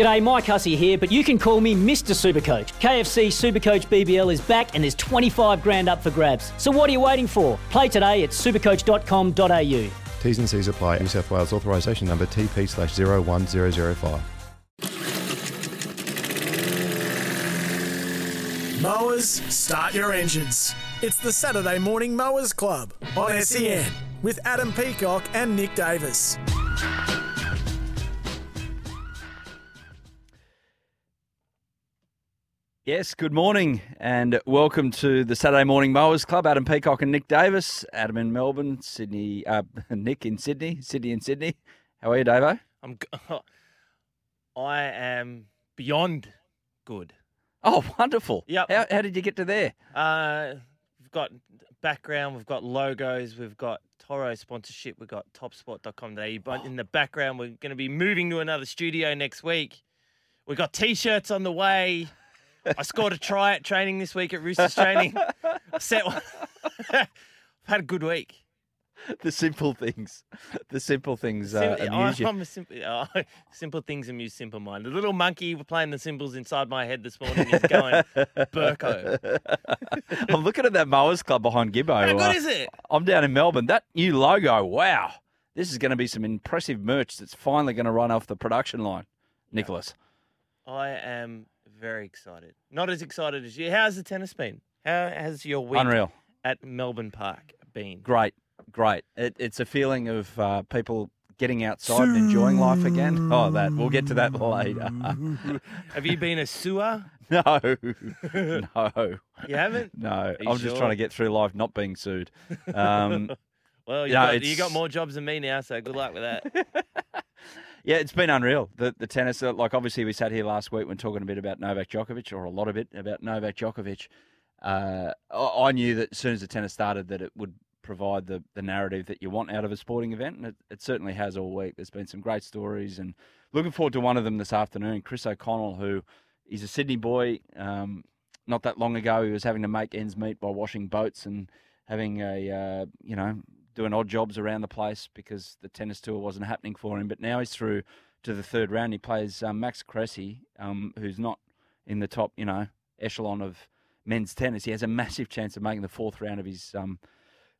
G'day, Mike Hussey here, but you can call me Mr. Supercoach. KFC Supercoach BBL is back and there's 25 grand up for grabs. So what are you waiting for? Play today at supercoach.com.au. T's and C's apply. New South Wales authorisation number TP slash 01005. Mowers, start your engines. It's the Saturday Morning Mowers Club on SEN with Adam Peacock and Nick Davis. Yes, good morning and welcome to the Saturday Morning Mowers Club. Adam Peacock and Nick Davis. Adam in Melbourne, Sydney, uh, Nick in Sydney, Sydney in Sydney. How are you, Davo? I'm. g- I am beyond good. Oh, wonderful. Yep. How, how did you get to there? Uh, we've got background, we've got logos, we've got Toro sponsorship, we've got topsport.com.au. But in the background, we're going to be moving to another studio next week. We've got t-shirts on the way. I scored a try at training this week at Roosters training. I set one. I've had a good week. The simple things. The simple things uh, Sim- amuse you. I'm a simple, uh, simple things amuse simple mind. The little monkey playing the cymbals inside my head this morning is going Burko. I'm looking at that Mowers Club behind Gibbo. How Uh, good is it? I'm down in Melbourne. That new logo, wow. This is going to be some impressive merch that's finally going to run off the production line, Nicholas. I am very excited. Not as excited as you. How's the tennis been? How has your week Unreal. at Melbourne Park been? Great, great. It, it's a feeling of uh, people getting outside and enjoying life again. Oh, that. We'll get to that later. Have you been a sewer? no, no, You haven't? no. you I'm just trying to get through life not being sued. Um, Well, you No, got, you it's- got more jobs than me now, so good luck with that. Yeah, it's been unreal. The the tennis, uh, like obviously we sat here last week when talking a bit about Novak Djokovic, or a lot of it about Novak Djokovic. Uh, I knew that as soon as the tennis started, that it would provide the, the narrative that you want out of a sporting event, and it, it certainly has all week. There's been some great stories, and looking forward to one of them this afternoon. Chris O'Connell, who is a Sydney boy, um, not that long ago he was having to make ends meet by washing boats and having a uh, you know doing odd jobs around the place because the tennis tour wasn't happening for him. But now he's through to the third round. He plays um, Max Cressy, um, who's not in the top, you know, echelon of men's tennis. He has a massive chance of making the fourth round of his um,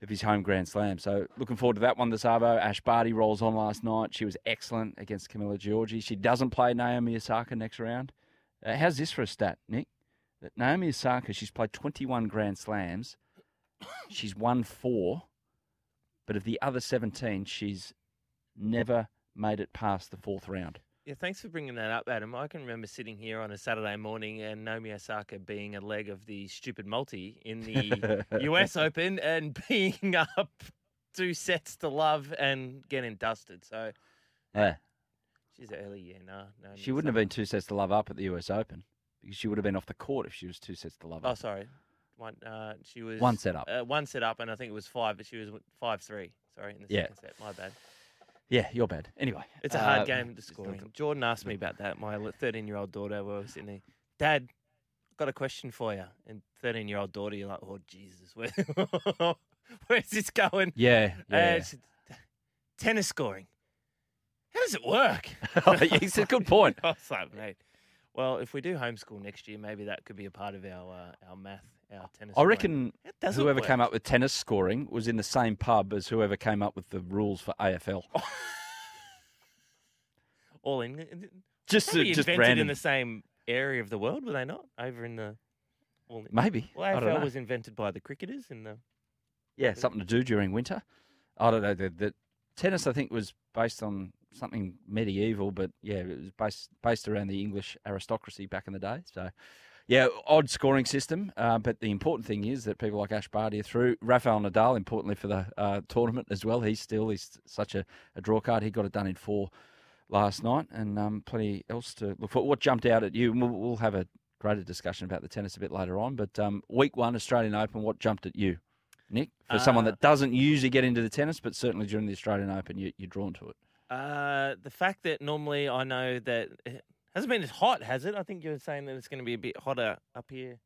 of his home Grand Slam. So looking forward to that one this Arvo. Ash Barty rolls on last night. She was excellent against Camilla Giorgi. She doesn't play Naomi Osaka next round. Uh, how's this for a stat, Nick? That Naomi Osaka, she's played 21 Grand Slams. She's won four, but of the other 17, she's never made it past the fourth round. Yeah, thanks for bringing that up, Adam. I can remember sitting here on a Saturday morning and Naomi Osaka being a leg of the stupid multi in the US Open and being up two sets to love and getting dusted. So Yeah. she's early, yeah, no, no. She wouldn't have been two sets to love up at the US Open because she would have been off the court if she was two sets to love oh, up. Oh, sorry. One, uh, she was One set up. Uh, one set up, and I think it was five, but she was five three. Sorry, in the Yeah. second set. My bad. Yeah, you're bad. Anyway, It's a hard uh, game to scoring. Jordan asked me about that. My 13 year old daughter was sitting there. Dad, got a question for you. And 13 year old daughter, you're like, oh, Jesus, where, where's this going? Yeah, Uh, yeah. she tennis scoring. How does it work? it's a good point. I was like, mate. Well, if we do homeschool next year, maybe that could be a part of our uh, our math, our tennis. I reckon whoever work. came up with tennis scoring was in the same pub as whoever came up with the rules for AFL. all in. Just, just invented in the same area of the world, were they not? Over in the. In. Maybe. Well, AFL was invented by the cricketers in the. Yeah, something to do during winter. I don't know. The, the tennis, I think, was based on something medieval, but yeah, it was based based around the English aristocracy back in the day. So, yeah, odd scoring system. Uh, but the important thing is that people like Ash Barty are through. Rafael Nadal, importantly for the uh, tournament as well. He's still he's such a, a draw card. He got it done in four last night, and um, plenty else to look for. What jumped out at you? We'll, we'll have a greater discussion about the tennis a bit later on. But um, week one, Australian Open. What jumped at you? Nick, for someone Uh, that doesn't usually get into the tennis, but certainly during the Australian Open, you, you're drawn to it. Uh, the fact that normally I know that it hasn't been as hot, has it? I think you're saying that it's going to be a bit hotter up here.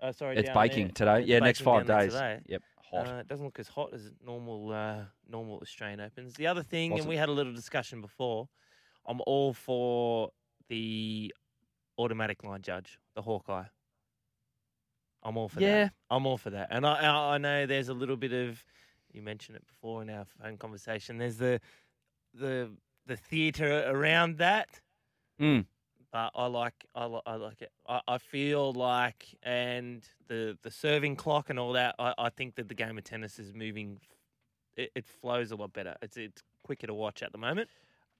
Uh, sorry, It's down there. baking today. It's Yeah, next five days. today. Yep, hot. Uh, it doesn't look as hot as normal uh, normal Australian Opens. The other thing, Wasn't. and we had a little discussion before, I'm all for the automatic line judge, the Hawkeye. I'm all for Yeah. that. I'm all for that. And I, I I know there's a little bit of you mentioned it before in our phone conversation. There's the the the theatre around that. Mm. But I like I, li- I like it. I, I feel like and the the serving clock and all that. I, I think that the game of tennis is moving. It, it flows a lot better. It's it's quicker to watch at the moment.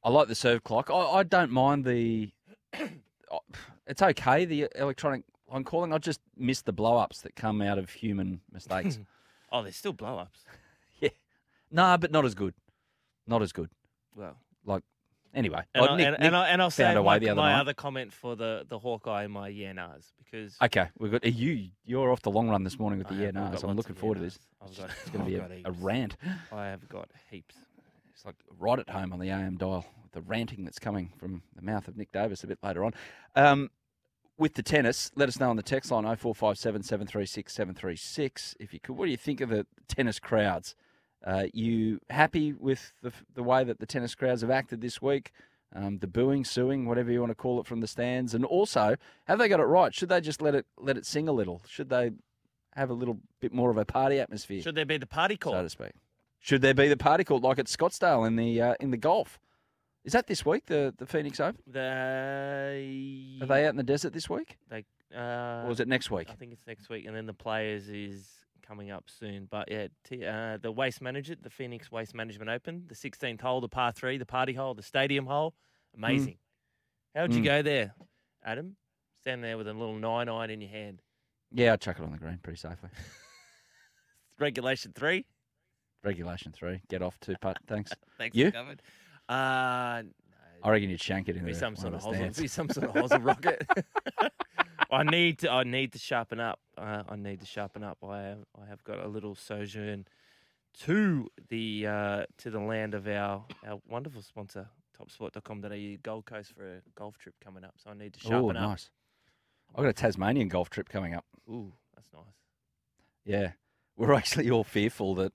I like the serve clock. I, I don't mind the. oh, It's okay the electronic line calling. I just miss the blow ups that come out of human mistakes. Oh, there's still blow ups. yeah, nah, but not as good. Not as good. Well, Like anyway, and, oh, I, Nick- and, Nick and, I, and I'll say my, the other my other comment for the the Hawkeye my yeah nahs because Okay, we've got you. You're off the long run this morning with the I yeah have- I've no, got so I'm looking forward to this. I've got, It's going to be a, a rant. I have got heaps. It's like right at home on the AM dial with the ranting that's coming from the mouth of Nick Davis a bit later on. Um, with the tennis, let us know on the text line 0457 736 736 if you could. What do you think of the tennis crowds? Uh, you happy with the, the way that the tennis crowds have acted this week? Um, the booing, suing, whatever you want to call it from the stands, and also have they got it right? Should they just let it let it sing a little? Should they have a little bit more of a party atmosphere? Should there be the party call? so to speak. Should there be the party called like at Scottsdale in the uh, in the golf? Is that this week the the Phoenix Open? They Are they out in the desert this week, They uh, or is it next week? I think it's next week, and then the players is coming up soon. But yeah, t- uh, the waste manager, the Phoenix Waste Management Open, the 16th hole, the par three, the party hole, the stadium hole, amazing. How'd you Mm. go there, Adam? Standing there with a little nine iron in your hand. Yeah, I'd chuck it on the green pretty safely. Regulation three. Regulation three, get off two putt. Thanks. Thanks You? covered. Uh, I reckon you'd shank it in be the, some sort of be some sort of hosel rocket. I need to. I need to sharpen up. Uh, I need to sharpen up. I have, I have got a little sojourn to the uh, to the land of our our wonderful sponsor, topsport.com.au, Gold Coast for a golf trip coming up. So I need to sharpen up. nice. I've got a Tasmanian golf trip coming up. Ooh, that's nice. Yeah, we're actually all fearful that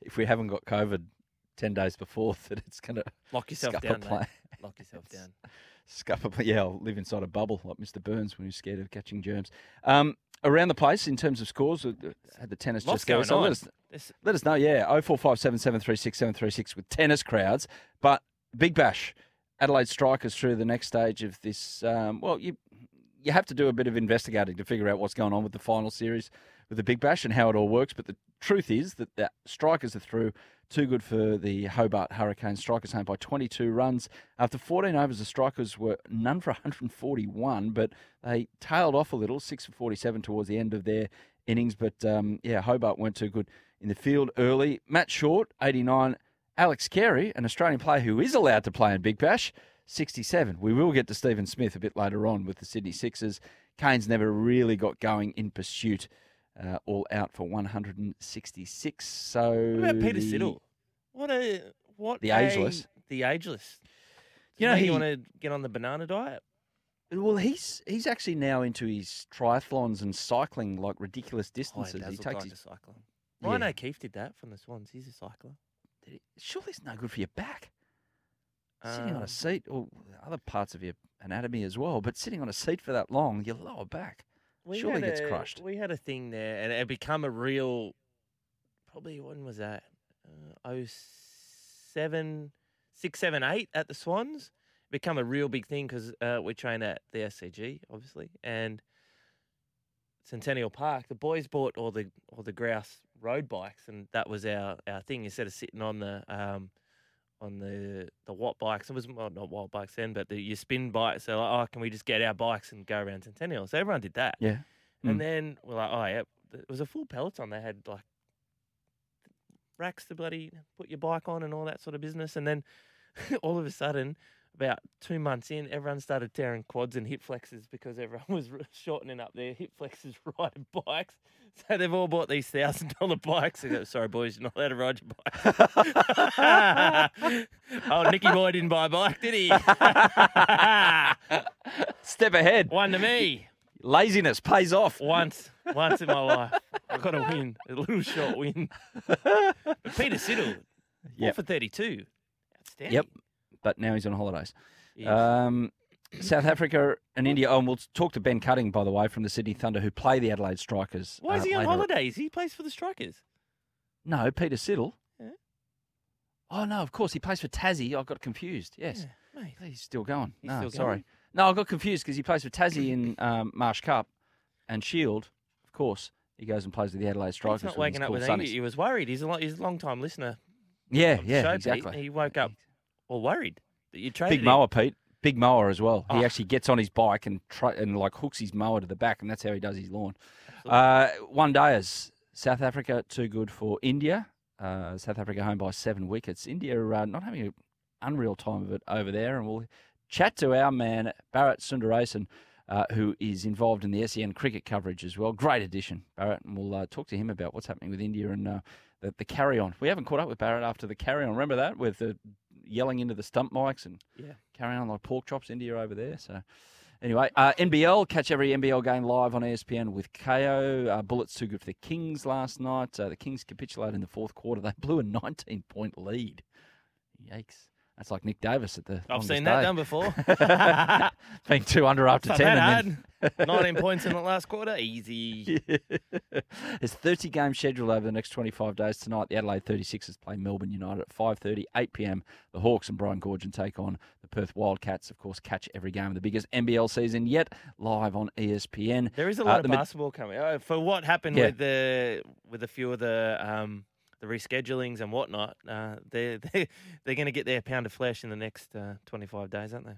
if we haven't got COVID ten days before, that it's going to Lock yourself down, Lock yourself down. Scupper, but yeah, I'll live inside a bubble like Mr. Burns when he's scared of catching germs. Um, around the place in terms of scores, uh, had the tennis Lots just go. going So on. let us, let us know, yeah, 0457 736 736 with tennis crowds. But Big Bash, Adelaide Strikers through the next stage of this. Um, well, you you have to do a bit of investigating to figure out what's going on with the final series with the Big Bash and how it all works. But the truth is that the Strikers are through. Too good for the Hobart Hurricanes. Strikers home by 22 runs. After 14 overs, the Strikers were none for 141, but they tailed off a little, 6 for 47 towards the end of their innings. But um, yeah, Hobart weren't too good in the field early. Matt Short, 89. Alex Carey, an Australian player who is allowed to play in Big Bash, 67. We will get to Stephen Smith a bit later on with the Sydney Sixers. Canes never really got going in pursuit. Uh, all out for 166. So what about Peter Siddle? What a what The a- ageless. the ageless. You You know, he- you want to get on the banana diet? Well, he's he's actually now into his triathlons and cycling like ridiculous Oh, he distances. does he look takes like his a cycler. Ryan Yeah. O'Keefe did that from the Swans. He's a cycler. Surely it's no good for your back. Sitting on Um, a seat, or other parts of your anatomy as well, but sitting on a seat for that long, your lower back. We surely gets a- crushed. We had a thing there, and it become a real. Probably when was that? Uh, oh seven, six, seven, eight at the Swans. Become a real big thing because uh, we train at the SCG, obviously, and Centennial Park. The boys bought all the all the grouse road bikes, and that was our, our thing. Instead of sitting on the um, on the the Watt bikes, it was well, not Watt bikes then, but the your spin bikes. So like, oh, can we just get our bikes and go around Centennial? So everyone did that. Yeah. Mm. And then we're like, oh yeah, it was a full peloton. They had like racks to bloody put your bike on and all that sort of business. And then all of a sudden, about two months in, everyone started tearing quads and hip flexors because everyone was shortening up their hip flexors riding bikes. So they've all bought these thousand dollar bikes. They go, sorry boys, you're not allowed to ride your bike. oh, Nicky Boy didn't buy a bike, did he? Step ahead. One to me. Laziness pays off. Once, once in my life, I got a win, a little short win. Peter Siddle, four Yep. for thirty-two, outstanding. Yep. But now he's on holidays. Yes. Um, South Africa and India. Oh, and we'll talk to Ben Cutting, by the way, from the Sydney Thunder, who play the Adelaide Strikers. Why is uh, he on later- holidays? He plays for the Strikers. No, Peter Siddle. Yeah. Oh no, of course he plays for Tassie. I got confused. Yes, Yeah, he's still going. He's no, still sorry. going? No, I got confused because he plays for Tassie in um, Marsh Cup and Shield. Of course, he goes and plays with the Adelaide Strikers. He's not waking up with sunnies. He was worried. He's a, lo- he's a long time listener. Yeah, yeah, show, Pete. exactly. He woke up all worried that you traded Big him. mower, Pete. Big mower as well. He Oh. actually gets on his bike and try, and like hooks his mower to the back, and that's how he does his lawn. Uh, one dayers. South Africa too good for India. Uh, South Africa home by seven wickets. India uh, not having an unreal time of it over there, and we'll chat to our man Bharat Sundaresan. Uh, who is involved in the SEN cricket coverage as well? Great addition, Bharat, and we'll uh, talk to him about what's happening with India and uh, the, the carry on. We haven't caught up with Barrett after the carry on. Remember that with the yelling into the stump mics and Yeah. carrying on like pork chops into India over there. So anyway, uh, NBL catch every NBL game live on ESPN with KO. Uh, Bullets too good for the Kings last night. Uh, the Kings capitulated in the fourth quarter. They blew a 19 point lead. Yikes! That's like Nick Davis at the. I've seen that day. done before. Being two under after Not ten. hard. 19 points in the last quarter. Easy. then- There's 30 games scheduled over the next 25 days. Tonight, the Adelaide 36ers play Melbourne United at 5:30, 8 p.m. The Hawks and Brian Goorjian take on the Perth Wildcats. Of course, catch every game of the biggest NBL season yet live on ESPN. There is a Uh, lot the of mid- basketball coming. Uh, for what happened Yeah. with the with a few of the um, the reschedulings and whatnot, uh, they're they, they're going to get their pound of flesh in the next uh, 25 days, aren't they?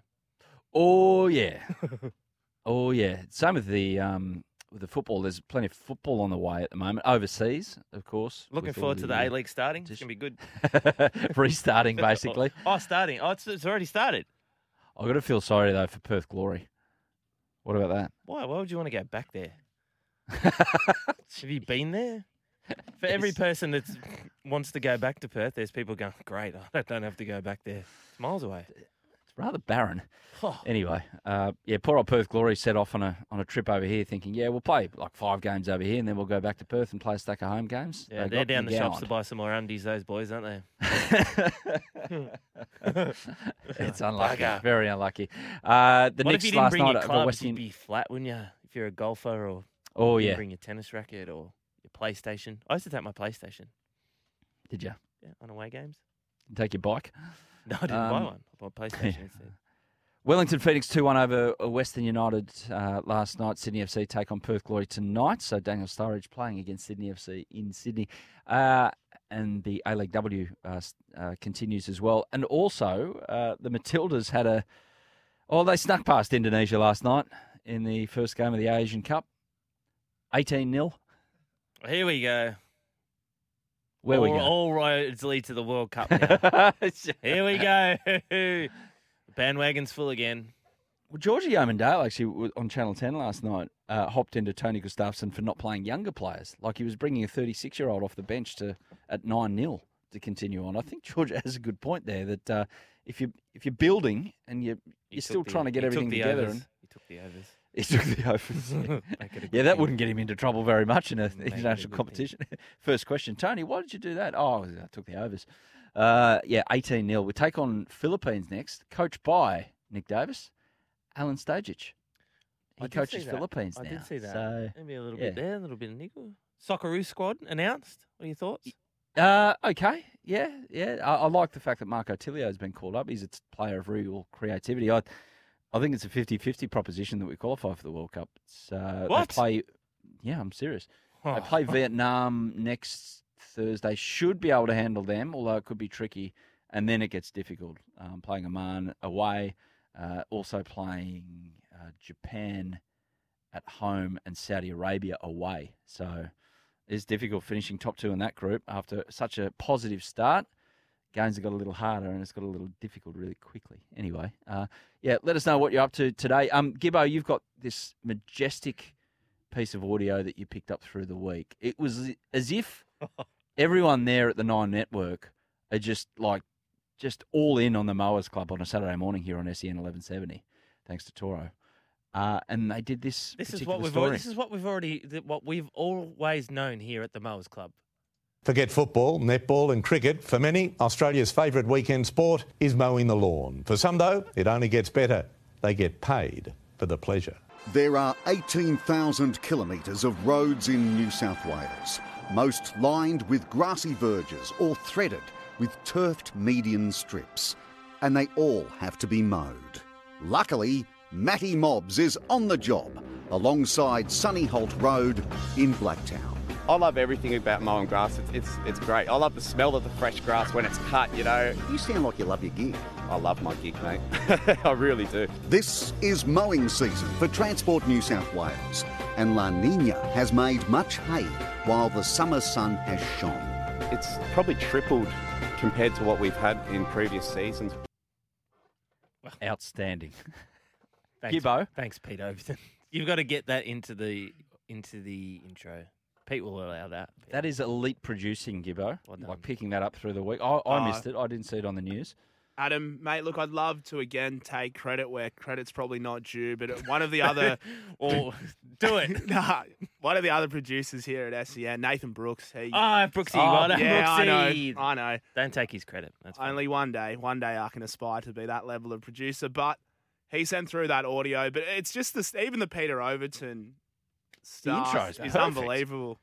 Oh yeah, oh yeah. Same with the um, with the football. There's plenty of football on the way at the moment. Overseas, of course. Looking forward to the A League starting. It's going to be good. restarting basically. Oh, starting. Oh, it's, it's already started. I've got to feel sorry though for Perth Glory. What about that? Why? Why would you want to go back there? Have you been there? For every person that wants to go back to Perth, there's people going, "Great, I don't have to go back there. It's miles away." It's rather barren. Oh, Anyway, uh, yeah, poor old Perth Glory set off on a on a trip over here, thinking, yeah, we'll play like five games over here, and then we'll go back to Perth and play a stack of home games. yeah, They they're down the shops to buy some more undies. Those boys, aren't they? it's unlucky, Bugger. very unlucky. Uh, the what Knicks if you didn't last bring night your clubs? West You'd be flat, wouldn't you? If you're a golfer or Oh you yeah, bring your tennis racket or your PlayStation. I used to take my PlayStation. did you Yeah, on away games. take your bike? No, I didn't buy Um, one. I bought PlayStation instead. Wellington Phoenix 2 1 over Western United uh, last night. Sydney FC take on Perth Glory tonight. So Daniel Sturridge playing against Sydney FC in Sydney. Uh, and the A League W uh, uh, continues as well. And also, uh, the Matildas had a. Oh, they snuck past Indonesia last night in the first game of the Asian Cup. 18 0. Here we go. Where all, we go? all roads lead to the World Cup now. Here we go. Bandwagon's full again. Well, Georgie Yeomandale actually on Channel 10 last night uh, hopped into Tony Gustafsson for not playing younger players. Like he was bringing a 36 year old off the bench to at 9 0 to continue on. I think George has a good point there that uh, if, you, if you're building and you, you're still the- trying to get everything together. And He took the overs. he took the overs. yeah. Make it a Yeah, that wouldn't get him into trouble very much in an Make it a international competition. First question, Tony, why did you do that? Oh, I took the overs. Uh, yeah, 18 0. We take on Philippines next, coached by Nick Davis, Alen Stajcic. I He did coaches see that. Philippines I now. did see that. So, Maybe a little yeah. bit there, a little bit of nickel. Socceroo squad announced. What are your thoughts? uh, okay, yeah, yeah. I, I like the fact that Marco Tilio has been called up. He's a player of real creativity. I, I think it's a 50-50 proposition that we qualify for the World Cup. It's, uh, they What? play, yeah, I'm serious. They Oh. play Vietnam next Thursday. Should be able to handle them, although it could be tricky. And then it gets difficult. Um, playing Oman away, uh, also playing uh, Japan at home and Saudi Arabia away. So it's difficult finishing top two in that group after such a positive start. Games have got a little harder and it's got a little difficult really quickly. Anyway, uh, yeah, let us know what you're up to today. Um, Gibbo, you've got this majestic piece of audio that you picked up through the week. It was as if everyone there at the Nine Network are just like just all in on the Mowers Club on a Saturday morning here on SEN 1170, thanks to Toro. Uh, and they did this. This is what we've already, this is what we've already what we've always known here at the Mowers Club. Forget football, netball, and cricket. For many, Australia's favourite weekend sport is mowing the lawn. For some, though, it only gets better. they get paid for the pleasure. There are 18,000 kilometres of roads in New South Wales, most lined with grassy verges or threaded with turfed median strips, and they all have to be mowed. Luckily, Matty Mobbs is on the job alongside Sunnyholt Road in Blacktown. I love everything about mowing grass. It's, it's, it's great. I love the smell of the fresh grass when it's cut, you know. You sound like you love your gig. I love my gig, mate. I really do. This is mowing season for Transport New South Wales, and La Nina has made much hay while the summer sun has shone. It's probably tripled compared to what we've had in previous seasons. Outstanding. Thanks, Gibbo. Thanks, Pete Overton. You've got to get that into the into the intro. Pete will allow that. That is elite producing, Gibbo. Well done. like picking that up through the week. I, I Oh. missed it. I didn't see it on the news. Adam, mate, look, I'd love to again take credit where credit's probably not due, but one of the other, or do it. nah, one of the other producers here at SEN, Nathan Brooks, he, Ah, Brooksy, Oh, well done, yeah, I know, I know. Don't take his credit. That's fine. Only one day, one day I can aspire to be that level of producer, but he sent through that audio, but it's just this, even the Peter Overton stuff intro's is perfect. unbelievable.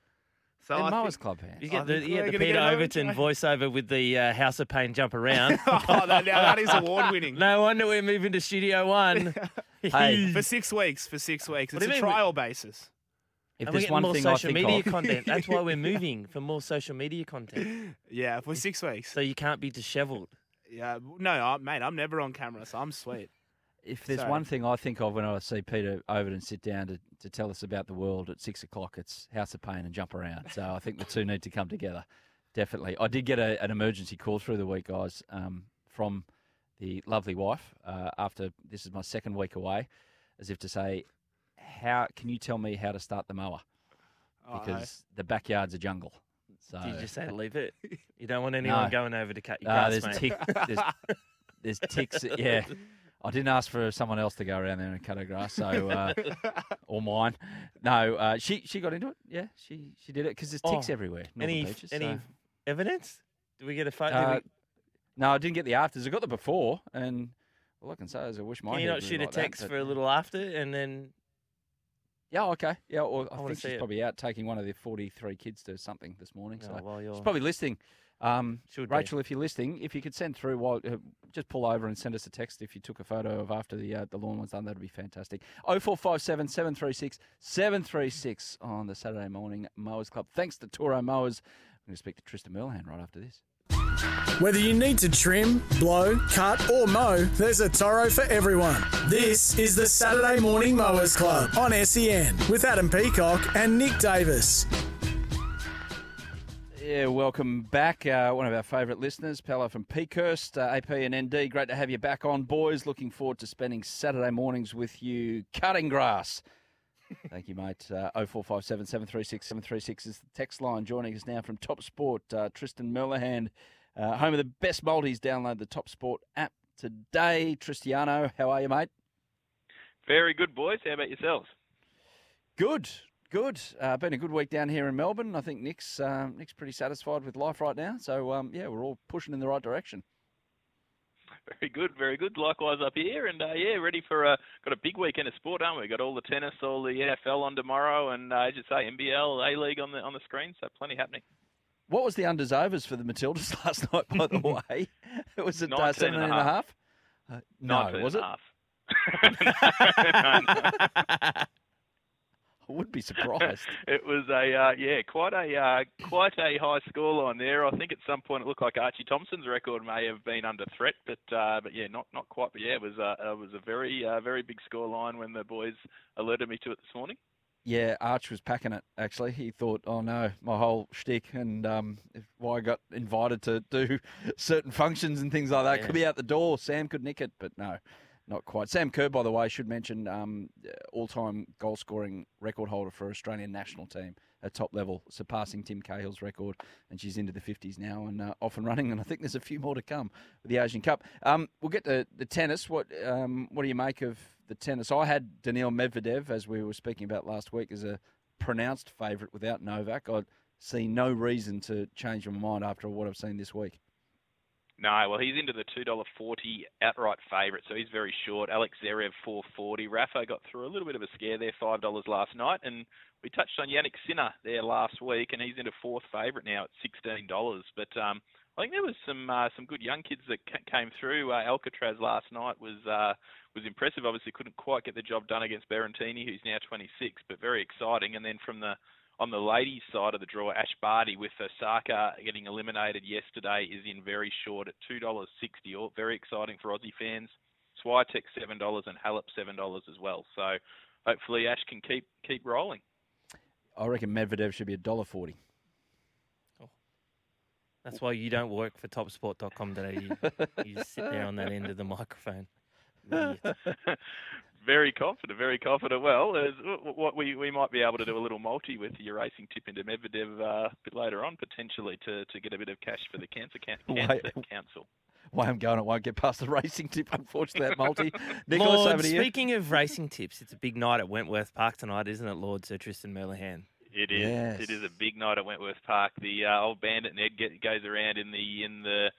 So And I Mowers think- Club hands. You I get the, think you we're the gonna Peter get an Overton overtime. voiceover with the uh, House of Pain jump around. oh, that, now that is award winning. no wonder we're moving to Studio One. Hey. For six weeks, for six weeks. What It's do a you mean? trial basis. If and we're there's getting one more thing I social think media of, content. That's why we're moving for more social media content. Yeah, for six weeks. So you can't be dishevelled. Yeah, no, I, mate, I'm never on camera, so I'm sweet. If there's Sorry. one thing I think of when I see Peter Overton sit down to, to tell us about the world at six o'clock, it's House of Pain and jump around. So I think the two need to come together. Definitely. I did get a, an emergency call through the week, guys, um, from the lovely wife uh, after this is my second week away, as if to say, "How can you tell me how to start the mower? Oh. Because the backyard's a jungle." So Did you just say leave it? You don't want anyone No. going over to cut your Ah, grass, there's, mate. tick, there's, there's ticks. Yeah, I didn't ask for someone else to go around there and cut her grass, so uh, or mine. No, uh, she she got into it. Yeah, she she did it because there's ticks Oh, everywhere. Northern any beaches, any so- evidence? Do we get a photo? Uh, no, I didn't get the afters. I got the before, and all I can say is I wish my. Can you head not grew shoot a like that, text but- for a little after and then Yeah, okay. Yeah, or I, wanna think see she's it. probably out taking one of the 43 kids to something this morning. So Oh, while you're she's probably listening. Um, Should be. Rachel, if you're listening, if you could send through, while uh, just pull over and send us a text if you took a photo of after the uh, the lawn was done, that'd be fantastic. 0457 736 736 on the Saturday morning Mowers Club. Thanks to Toro Mowers. I'm going to speak to Tristan Merlhan right after this. Whether you need to trim, blow, cut, or mow, there's a Toro for everyone. This is the Saturday Morning Mowers Club on SEN with Adam Peacock and Nick Davis. Yeah, welcome back. Uh, one of our favourite listeners, Pella from Peakhurst, uh, AP and ND. Great to have you back on, boys. Looking forward to spending Saturday mornings with you cutting grass. Thank you, mate. Uh, 0457 736 736 is the text line. Joining us now from Top Sport, uh, Tristan Merlehan, uh, home of the best multis. Download the Top Sport app today. Tristiano, how are you, mate? Very good, boys. How about yourselves? Good, good. Uh, been a good week down here in Melbourne. I think Nick's um, Nick's pretty satisfied with life right now. So um, yeah, we're all pushing in the right direction. Very good, very good. Likewise up here, and uh, yeah, ready for uh, got a big weekend of sport, aren't we? Got all the tennis, all the NFL on tomorrow, and uh, as you say, NBL, A League on the on the screen. So plenty happening. What was the unders overs for the Matildas last night? By the way, it was at uh, 19 seven and a half. Uh, no, 19 was it? a half. I would be surprised. it was a uh, yeah, quite a uh, quite a high scoreline there. I think at some point it looked like Archie Thompson's record may have been under threat, but uh, but yeah, not not quite. But yeah, it was uh, it was a very uh, very big scoreline when the boys alerted me to it this morning. Yeah, Arch was packing it. Actually, he thought, "Oh no, my whole shtick and um, if why I got invited to do certain functions and things like that Yeah. could be out the door. Sam could nick it, but no, not quite." Sam Kerr, by the way, should mention um, all-time goal-scoring record holder for Australian national team at top level, surpassing Tim Cahill's record, and she's into the fifties now and uh, off and running. And I think there's a few more to come with the Asian Cup. Um, we'll get to the tennis. What um, what do you make of the tennis? I had Daniil Medvedev, as we were speaking about last week, as a pronounced favourite without Novak. I see no reason to change my mind after what I've seen this week. No, well, he's into the two dollar forty outright favourite, so he's very short. Alex Zverev four forty. Rafa got through a little bit of a scare there, five dollars last night, and we touched on Jannik Sinner there last week, and he's into fourth favourite now at sixteen dollars. But um, I think there was some uh, some good young kids that ca- came through. Uh, Alcaraz last night was uh, was impressive. Obviously, couldn't quite get the job done against Berrettini, who's now 26, but very exciting. And then from the on the ladies' side of the draw, Ash Barty with Osaka getting eliminated yesterday is in very short at two dollars sixty. All very exciting for Aussie fans. Swiatek seven dollars and Halep seven dollars as well. So hopefully Ash can keep keep rolling. I reckon Medvedev should be a dollar forty. That's why you don't work for topsport.com.au. you just sit there on that end of the microphone. Idiot. very confident, very confident. Well, as what we we might be able to do a little multi with your racing tip into Medvedev uh, a bit later on, potentially to, to get a bit of cash for the cancer, can- cancer Wait. council. Way I'm going, it won't get past the racing tip, unfortunately, that multi. Nicholas, Lord, over to you. speaking of racing tips, it's a big night at Wentworth Park tonight, isn't it, Lord Sir Tristan Merlihan? It is. Yes. It is a big night at Wentworth Park. The uh, old Bandit Ned get, goes around in the in the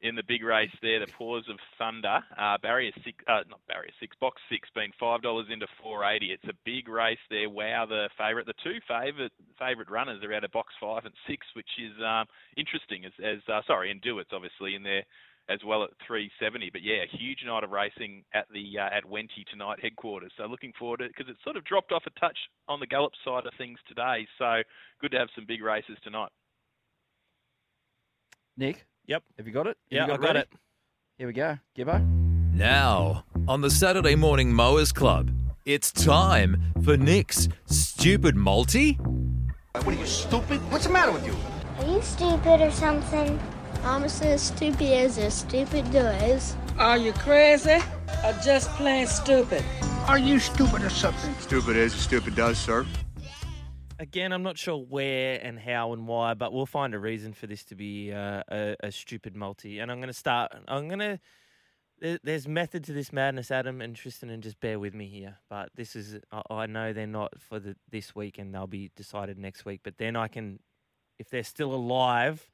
in the big race there. The Paws of Thunder. Uh, barrier six, uh, not barrier six, box six, being five dollars into four eighty. It's a big race there. Wow, the favourite, the two favourite favourite runners are out of box five and six, which is um, interesting. As, as uh, sorry, and Dewitt's obviously in there as well at 370. But yeah, a huge night of racing at the uh, at Wenty tonight headquarters. So looking forward to it because it's sort of dropped off a touch on the Gallop side of things today. So good to have some big races tonight. Nick? Yep. Have you got it? Have Yeah, you I got ready? it. Here we go. Gibbo? Now, on the Saturday Morning Mowers Club, it's time for Nick's Stupid Multi. What are you, stupid? What's the matter with you? Are you stupid or something? I'm as stupid as a stupid does. Are you crazy or just plain stupid? Are you stupid or something? Stupid is, a stupid does, sir. Again, I'm not sure where and how and why, but we'll find a reason for this to be uh, a, a stupid multi. And I'm going to start. I'm going to. There, there's method to this madness, Adam and Tristan, and just bear with me here. But this is. I, I know they're not for the, this week, and they'll be decided next week. But then I can, if they're still alive,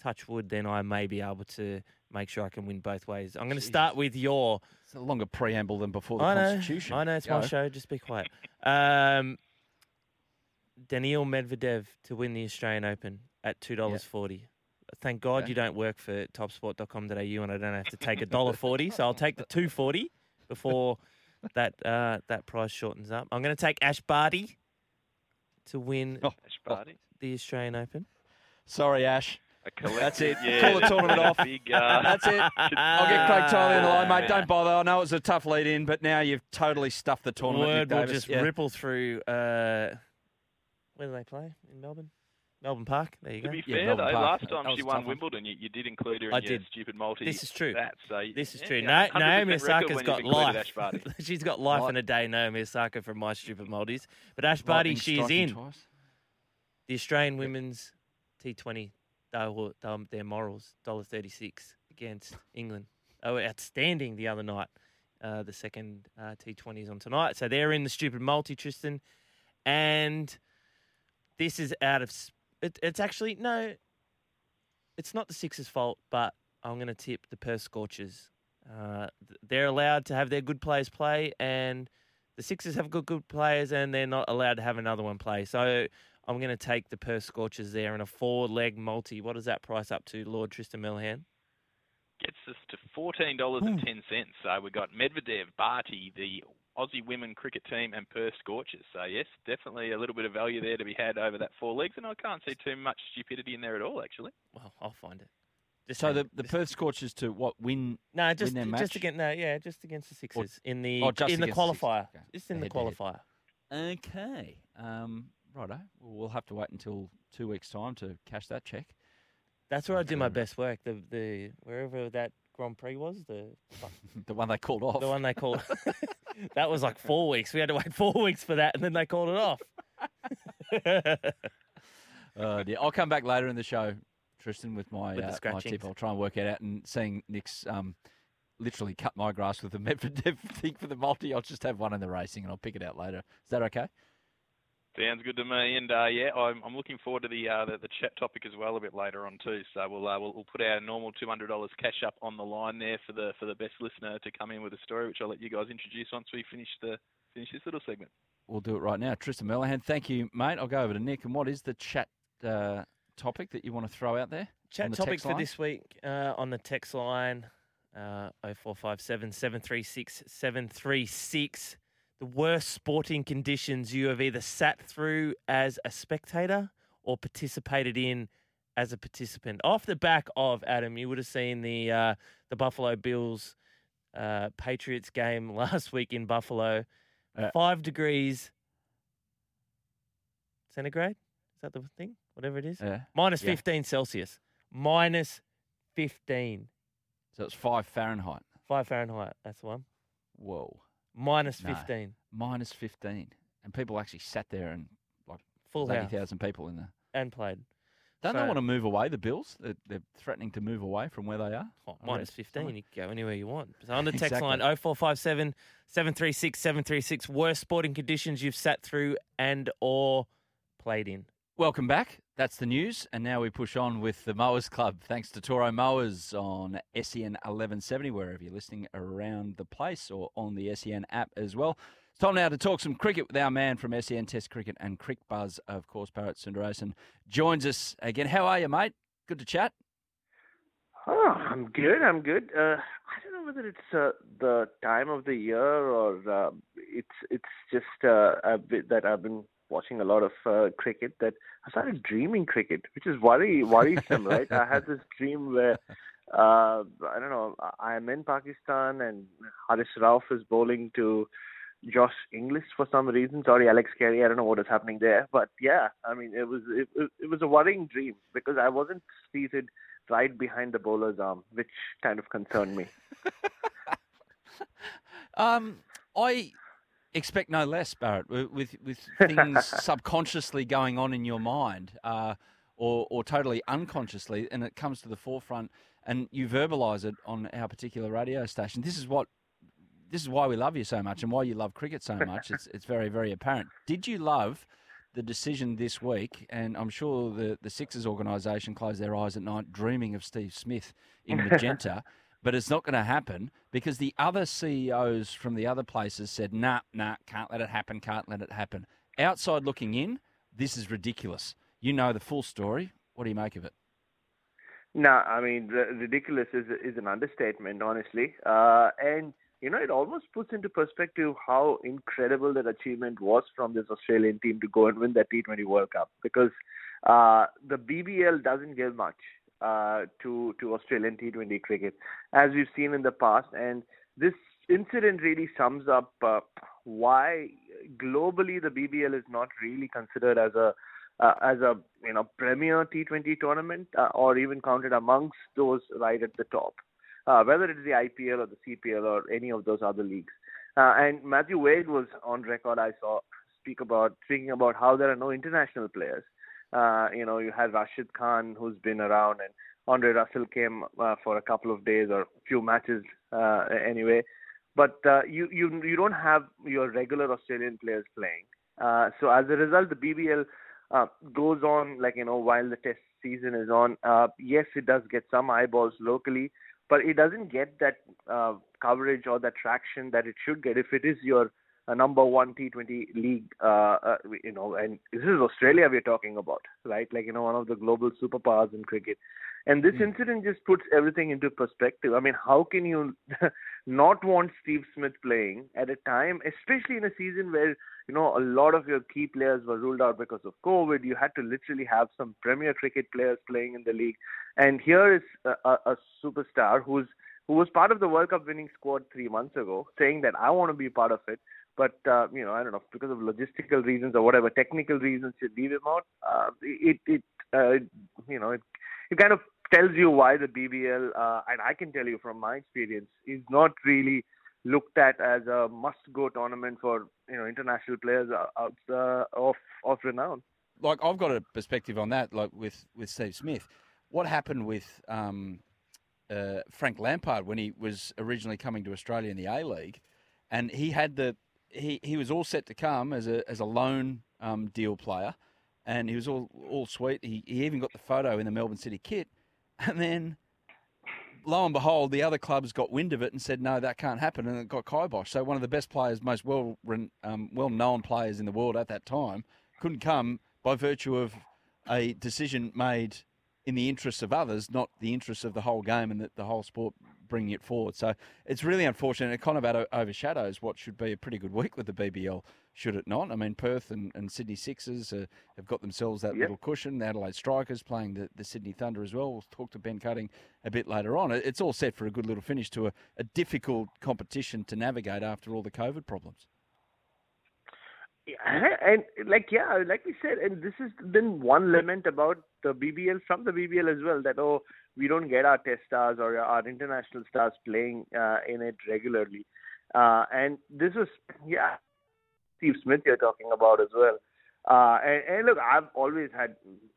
touch wood, then I may be able to make sure I can win both ways. I'm going to start with your. It's a longer preamble than before the I know, Constitution. I know it's my show. Just be quiet. Um, Daniil Medvedev to win the Australian Open at two dollars forty. Thank God Okay. you don't work for topsport.com.au and I don't have to take a dollar forty. So I'll take the two forty before that uh, that price shortens up. I'm going to take Ash Barty to win Oh, Ash Barty. the Australian Open. Sorry, Ash. That's it. Yeah, Call the tournament off. Big, uh, That's it. I'll get Craig Tiley on the line, mate. Don't bother. I know it was a tough lead in, but now you've totally stuffed the tournament. Word will just Yeah. ripple through. Uh, where do they play in Melbourne? Melbourne Park. There you To go. be Yeah, fair Melbourne though, Park. last time That she won. Wimbledon, you, you did include her in I your did. stupid multi. This is true. That, so you- This is yeah, true. you Na- got 100% Naomi record Osaka's when got life. She's got life Right. in a day, Naomi Osaka from my stupid multis. But Ash Barty, Lightning she's in. twice. The Australian women's T20, they were, they their morals, $1.36 against England. They were outstanding the other night. Uh, the second uh, T20s on tonight. So they're in the stupid multi, Tristan. And this is out of. s- It, it's actually, no, it's not the Sixers' fault, but I'm going to tip the Perth Scorchers. Uh, they're allowed to have their good players play, and the Sixers have good good players, and they're not allowed to have another one play. So I'm going to take the Perth Scorchers there in a four leg multi. What is that price up to, Lord Tristan Millihan? Gets us to fourteen dollars and ten cents. So we got Medvedev, Barty, the Aussie women cricket team, and Perth Scorchers. So yes, definitely a little bit of value there to be had over that four legs, and I can't see too much stupidity in there at all, actually. Well, I'll find it. Just So the, the Perth Scorchers to what win? no, just win their just against no, yeah, just against the Sixers in the Oh, just in the against the qualifier. Okay. Just in the Head-to-head. qualifier. Okay. Um, righto. Well, we'll have to wait until two weeks' time to cash that check. That's where I do my best work. The the wherever that Grand Prix was, the the one they called off. the one they called. that was like four weeks. We had to wait four weeks for that, and then they called it off. Uh, yeah, I'll come back later in the show, Tristan, with my, With uh, my tip. I'll try and work it out. And seeing Nick's um, literally cut my grass with the Medvedev thing for the multi, I'll just have one in the racing and I'll pick it out later. Is that okay? Sounds good to me, and uh, yeah, I'm, I'm looking forward to the, uh, the the chat topic as well a bit later on too. So we'll uh, we'll, we'll put our normal two hundred dollars cash up on the line there for the for the best listener to come in with a story, which I'll let you guys introduce once we finish the finish this little segment. We'll do it right now. Tristan Merlihan, thank you, mate. I'll go over to Nick. And what is the chat uh, topic that you want to throw out there? Chat the topics for line? this week uh, on the text line uh, 0457 736 736. The worst sporting conditions you have either sat through as a spectator or participated in as a participant. Off the back of Adam, you would have seen the uh, the Buffalo Bills uh, Patriots game last week in Buffalo. Five degrees centigrade. Is that the thing? Whatever it is. Minus Yeah. 15 Celsius. Minus 15. So it's five Fahrenheit. Five Fahrenheit. That's the one. Whoa. Minus No. 15. Minus 15. And people actually sat there and like Full house. 80,000 people in there. And played. Don't they want to move away, the Bills? They're, they're threatening to move away from where they are. Oh, I minus read 15. somewhere. You can go anywhere you want. So on the text Exactly. line 0457 736 736. Worst sporting conditions you've sat through and or played in. Welcome back. That's the news. And now we push on with the Mowers Club. Thanks to Toro Mowers on SEN 1170, wherever you're listening around the place or on the SEN app as well. It's time now to talk some cricket with our man from SEN Test Cricket and Crick Buzz, of course, Bharat Sundaresan joins us again. How are you, mate? Good to chat. Oh, I'm good. I'm good. Uh, I don't know whether it's uh, the time of the year or uh, it's it's just uh, a bit that I've been watching a lot of uh, cricket that I started dreaming cricket, which is worry worrisome, right? I had this dream where uh, I don't know. I am in Pakistan and Haris Rauf is bowling to Josh Inglis for some reason. Sorry, Alex Carey. I don't know what is happening there, but yeah, I mean, it was it, it, it was a worrying dream because I wasn't seated right behind the bowler's arm, which kind of concerned me. Um, I expect no less, Bharat, with with, things subconsciously going on in your mind, uh, or or totally unconsciously, and it comes to the forefront, and you verbalise it on our particular radio station. This is what. This is why we love you so much, and why you love cricket so much. It's it's very very apparent. Did you love the decision this week? And I'm sure the the Sixers organisation closed their eyes at night, dreaming of Steve Smith in magenta. but it's not going to happen because the other CEOs from the other places said, nah, nah, can't let it happen, can't let it happen. Outside looking in, this is ridiculous. You know the full story. What do you make of it? No, I mean ridiculous is is an understatement, honestly. Uh, and you know, it almost puts into perspective how incredible that achievement was from this Australian team to go and win that T20 World Cup because uh, the BBL doesn't give much uh, to to Australian T20 cricket, as we've seen in the past, and this incident really sums up uh, why globally the BBL is not really considered as a uh, as a you know premier T20 tournament uh, or even counted amongst those right at the top, uh, whether it is the IPL or the CPL or any of those other leagues. Uh, and Matthew Wade was on record. I saw speak about speaking about how there are no international players. Uh, you know, you had Rashid Khan who's been around, and Andre Russell came uh, for a couple of days or a few matches uh, anyway. But uh, you you you don't have your regular Australian players playing. Uh, so as a result, the BBL uh, goes on like you know while the test season is on. Uh, yes, it does get some eyeballs locally, but it doesn't get that uh, coverage or that traction that it should get if it is your uh, number one T20 league. Uh, uh, you know, and this is Australia we're talking about, right? Like you know, one of the global superpowers in cricket. And this incident just puts everything into perspective. I mean, how can you not want Steve Smith playing at a time, especially in a season where you know a lot of your key players were ruled out because of COVID? You had to literally have some Premier cricket players playing in the league, and here is a, a, a superstar who's who was part of the World Cup winning squad three months ago, saying that I want to be part of it. But uh, you know, I don't know because of logistical reasons or whatever technical reasons to leave him out. Uh, it it uh, you know it it kind of tells you why the BBL, uh, and I can tell you from my experience, is not really looked at as a must-go tournament for you know international players out uh, of of renown. Like I've got a perspective on that. Like with with Steve Smith, what happened with um, uh, Frank Lampard when he was originally coming to Australia in the A League, and he had the he, he was all set to come as a as a loan um, deal player, and he was all all sweet. He, he even got the photo in the Melbourne City kit, and then lo and behold, the other clubs got wind of it and said no, that can't happen, and it got kibosh. So one of the best players, most well um, well known players in the world at that time, couldn't come by virtue of a decision made in the interests of others, not the interests of the whole game and the, the whole sport bringing it forward. So it's really unfortunate. It kind of overshadows what should be a pretty good week with the BBL, should it not? I mean, Perth and, and Sydney Sixers uh, have got themselves that yep. little cushion. The Adelaide Strikers playing the, the Sydney Thunder as well. We'll talk to Ben Cutting a bit later on. It's all set for a good little finish to a, a difficult competition to navigate after all the COVID problems. and like yeah, like we said, and this is then one lament about the BBL from the BBL as well that oh we don't get our test stars or our international stars playing uh, in it regularly, uh, and this was yeah, Steve Smith you're talking about as well. Uh, and, and look, I've always had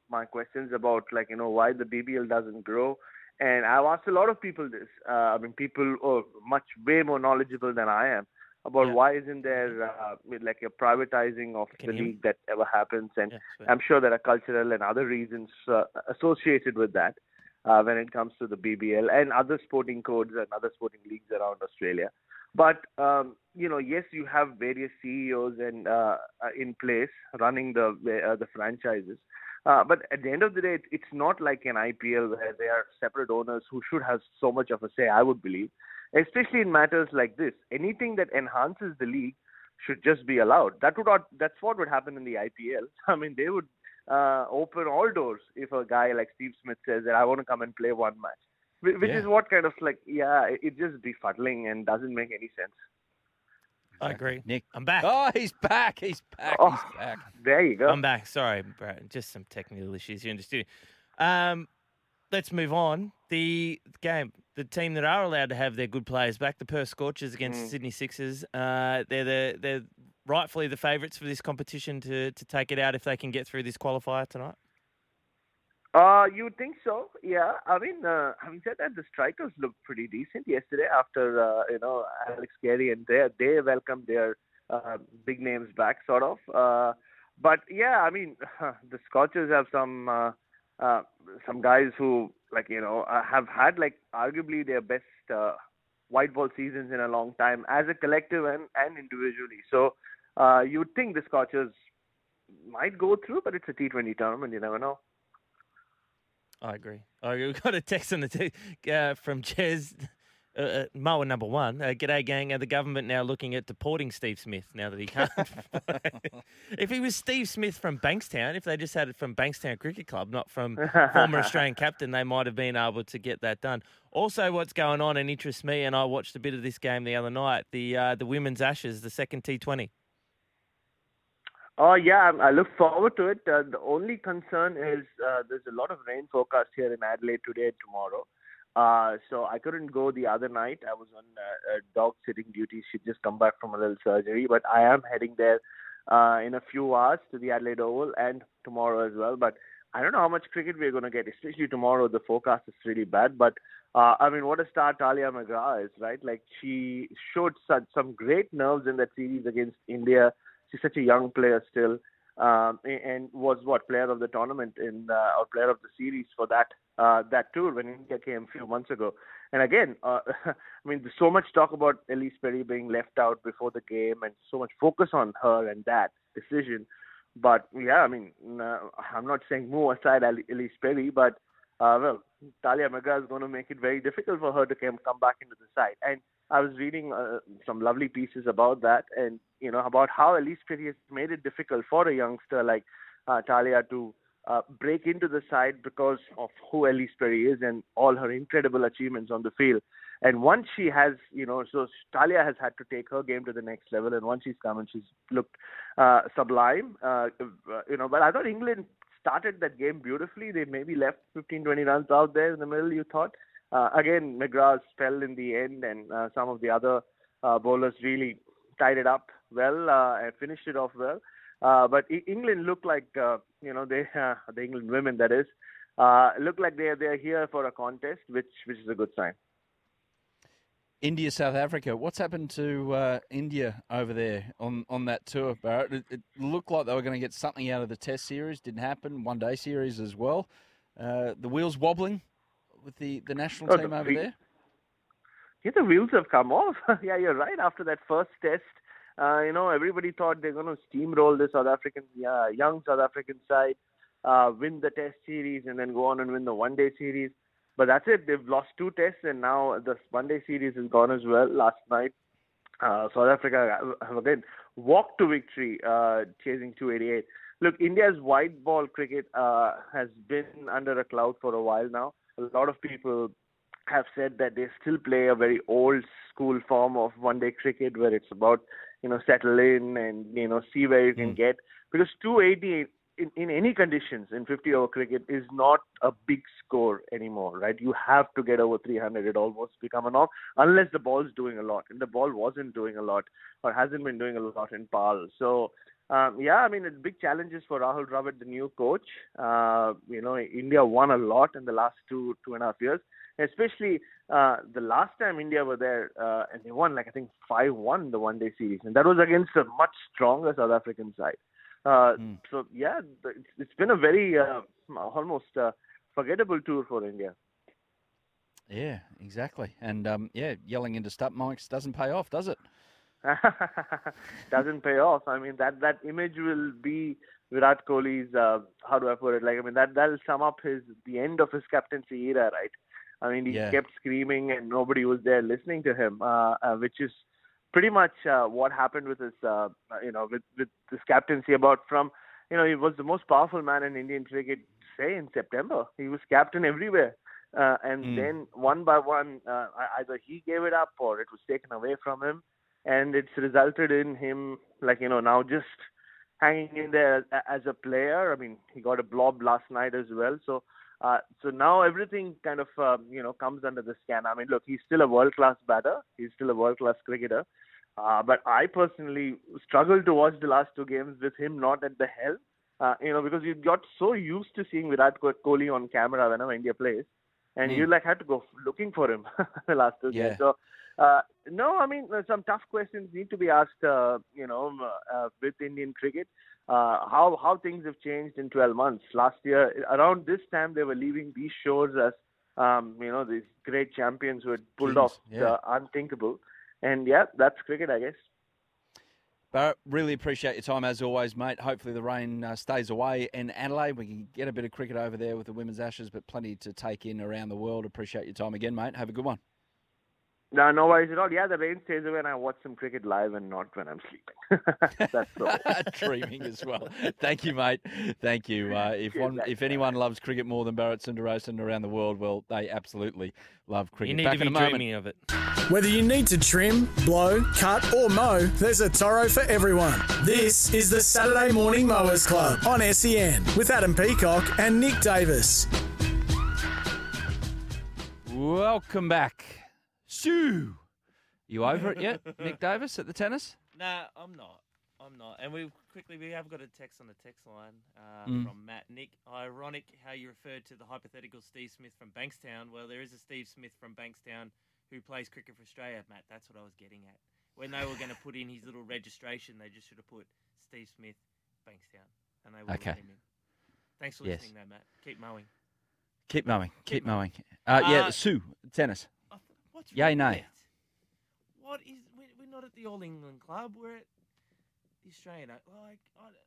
my questions about like you know why the BBL doesn't grow. And I've asked a lot of people this. Uh, I mean, people are much way more knowledgeable than I am about yeah. why isn't there uh, like a privatizing of Can the you? league that ever happens and i'm sure there are cultural and other reasons uh, associated with that uh, when it comes to the bbl and other sporting codes and other sporting leagues around australia but um, you know yes you have various ceos and uh, uh, in place running the uh, the franchises uh, but at the end of the day, it's not like an IPL where there are separate owners who should have so much of a say. I would believe especially in matters like this. Anything that enhances the league should just be allowed. That would not, that's what would happen in the IPL. I mean, they would uh, open all doors if a guy like Steve Smith says that I want to come and play one match, which yeah. is what kind of like yeah, it just befuddling and doesn't make any sense. I agree. Nick, I'm back. Oh, he's back. He's back. Oh, he's back. There you go. I'm back. Sorry, Brad. Just some technical issues here in the studio. Um, let's move on. The game, the team that are allowed to have their good players back, the Perth Scorchers against mm. Sydney Sixers. Uh, they're the they're rightfully the favourites for this competition to to take it out if they can get through this qualifier tonight. Uh, you would think so, yeah. I mean, uh, having said that, the strikers looked pretty decent yesterday after uh, you know Alex Carey and they they welcomed their uh, big names back, sort of. Uh, but yeah, I mean, the Scorchers have some uh, uh, some guys who like you know uh, have had like arguably their best uh, white ball seasons in a long time as a collective and, and individually. So uh, you'd think the Scorchers might go through, but it's a T20 tournament. You never know. I agree. I agree. We've got a text on the t- uh, from Jez uh, uh, Mower number one. Uh, g'day, gang. Are the government now looking at deporting Steve Smith now that he can't? if he was Steve Smith from Bankstown, if they just had it from Bankstown Cricket Club, not from former Australian captain, they might have been able to get that done. Also, what's going on and interests me, and I watched a bit of this game the other night. The uh, the women's Ashes, the second T Twenty. Oh yeah, I look forward to it. Uh, the only concern is uh, there's a lot of rain forecast here in Adelaide today and tomorrow. Uh, so I couldn't go the other night. I was on uh, dog sitting duty. She'd just come back from a little surgery, but I am heading there uh, in a few hours to the Adelaide Oval and tomorrow as well. But I don't know how much cricket we're going to get, especially tomorrow. The forecast is really bad. But uh, I mean, what a star Tahlia McGrath is, right? Like she showed such some great nerves in that series against India. She's such a young player still um, and was what player of the tournament in uh, or player of the series for that uh, that tour when India came a few months ago. And again, uh, I mean, there's so much talk about Ellyse Perry being left out before the game, and so much focus on her and that decision. But yeah, I mean, uh, I'm not saying move aside Ellyse Perry, but uh, well, Tahlia McGrath is going to make it very difficult for her to come come back into the side. And I was reading uh, some lovely pieces about that, and you know about how Perry has made it difficult for a youngster like uh, Tahlia to uh, break into the side because of who Ellyse Perry is and all her incredible achievements on the field. And once she has, you know, so Tahlia has had to take her game to the next level, and once she's come and she's looked uh, sublime, uh, you know. But I thought England started that game beautifully. They maybe left 15, 20 runs out there in the middle. You thought, uh, again, McGrath fell in the end, and uh, some of the other uh, bowlers really tied it up well uh, and finished it off well. Uh, but England looked like uh, you know they uh, the England women that is uh, look like they are they are here for a contest, which which is a good sign. India, South Africa. What's happened to uh, India over there on, on that tour, Bharat? It, it looked like they were going to get something out of the Test series. Didn't happen. One day series as well. Uh, the wheels wobbling with the, the national Oh, team the over whe- there. Yeah, the wheels have come off. yeah, you're right. After that first test, uh, you know, everybody thought they're going to steamroll the South African, uh, young South African side, uh, win the test series, and then go on and win the one day series. But that's it. They've lost two tests, and now the one day series is gone as well. Last night, uh, South Africa have again walked to victory, uh, chasing 288. Look, India's white ball cricket uh, has been under a cloud for a while now. A lot of people have said that they still play a very old school form of one day cricket where it's about you know settle in and you know see where you can get because 280 in, in any conditions in 50 over cricket is not a big score anymore right? You have to get over 300 it almost become a norm unless the ball's doing a lot. And the ball wasn't doing a lot or hasn't been doing a lot in Paarl so um, yeah, I mean, it's big challenges for Rahul Dravid, the new coach. Uh, you know, India won a lot in the last two two and a half years, especially uh, the last time India were there, uh, and they won like I think five one the one day series, and that was against a much stronger South African side. Uh, So yeah, it's, it's been a very uh, almost uh, forgettable tour for India. Yeah, exactly. And um, yeah, yelling into stump mics doesn't pay off, does it? doesn't pay off. I mean that that image will be Virat Kohli's uh, how do I put it? Like I mean that that'll sum up his the end of his captaincy era, right? I mean he Yeah. kept screaming and nobody was there listening to him, uh, uh, which is pretty much uh, what happened with his uh, you know with with this captaincy. About from you know he was the most powerful man in Indian cricket say in September. He was captain everywhere. Uh, and Mm. then one by one, uh, either he gave it up or it was taken away from him and it's resulted in him like you know now just hanging in there as a player. I mean, he got a blob last night as well. So, uh, so now everything kind of um, you know comes under the scan. I mean, look, he's still a world class batter. He's still a world class cricketer. Uh, but I personally struggled to watch the last two games with him not at the helm. Uh, you know, because you got so used to seeing Virat Kohli on camera whenever India plays, and Mm. you like had to go looking for him the last two Yeah. games. So, uh, no, I mean uh, some tough questions need to be asked. Uh, you know, uh, with Indian cricket, uh, how how things have changed in 12 months. Last year, around this time, they were leaving these shores as um, you know these great champions who had pulled Kings, off yeah. the unthinkable. And yeah, that's cricket, I guess. Bharat, really appreciate your time as always, mate. Hopefully the rain uh, stays away in Adelaide. We can get a bit of cricket over there with the women's ashes, but plenty to take in around the world. Appreciate your time again, mate. Have a good one. No, no worries at all. Yeah, the rain stays away, and I watch some cricket live and not when I'm sleeping. that's all. Dreaming as well. Thank you, mate. Thank you. Uh, if one, mate. if anyone loves cricket more than Bharat Sundaresan around the world, well, they absolutely love cricket. You need Back to be a moment. dreaming of it. Whether you need to trim, blow, cut, or mow, there's a Toro for everyone. This is the Saturday Morning Mowers Club on SEN with Adam Peacock and Nick Davis. Welcome back, Sue. You over it yet, Nick Davis at the tennis? Nah, I'm not. I'm not. And we quickly we have got a text on the text line uh, Mm. from Matt Nick. Ironic how you referred to the hypothetical Steve Smith from Bankstown. Well, there is a Steve Smith from Bankstown who plays cricket for Australia, Matt. That's what I was getting at. When they were going to put in his little registration, they just should have put Steve Smith, Bankstown, and they would Okay. have let him in. Thanks for Yes. listening, though, Matt. Keep mowing. Keep mowing. Keep, Keep mowing. Uh, yeah, Uh, Sue, tennis. What's Yay, nay. What is? We're, we're not at the All England Club. We're at the Australian. Like I, don't-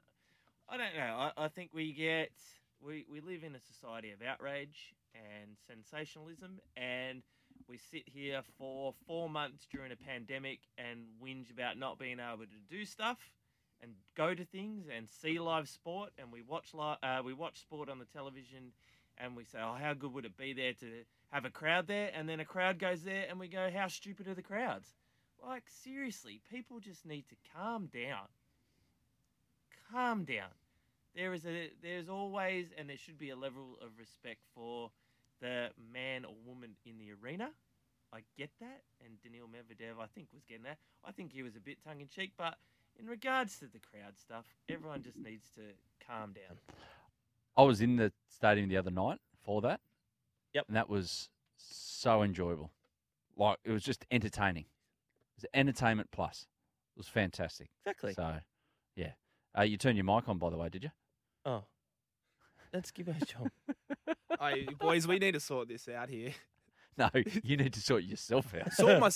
I don't know. I, I think we get we we live in a society of outrage and sensationalism, and we sit here for four months during a pandemic and whinge about not being able to do stuff and go to things and see live sport, and we watch li- uh, we watch sport on the television, and we say, oh, how good would it be there to have a crowd there? And then a crowd goes there, and we go, how stupid are the crowds? Like seriously, people just need to calm down. Calm down. There is a there's always and there should be a level of respect for the man or woman in the arena. I get that, and Daniil Medvedev, I think, was getting that. I think he was a bit tongue in cheek, but in regards to the crowd stuff, everyone just needs to calm down. I was in the stadium the other night for that. Yep. And that was so enjoyable. Like it was just entertaining. It was entertainment plus. It was fantastic. Exactly. So, yeah. Uh, you turned your mic on, by the way, did you? Oh, that's Gibbo's job. Hey, boys, we need to sort this out here. No, you need to sort yourself out. Sort my,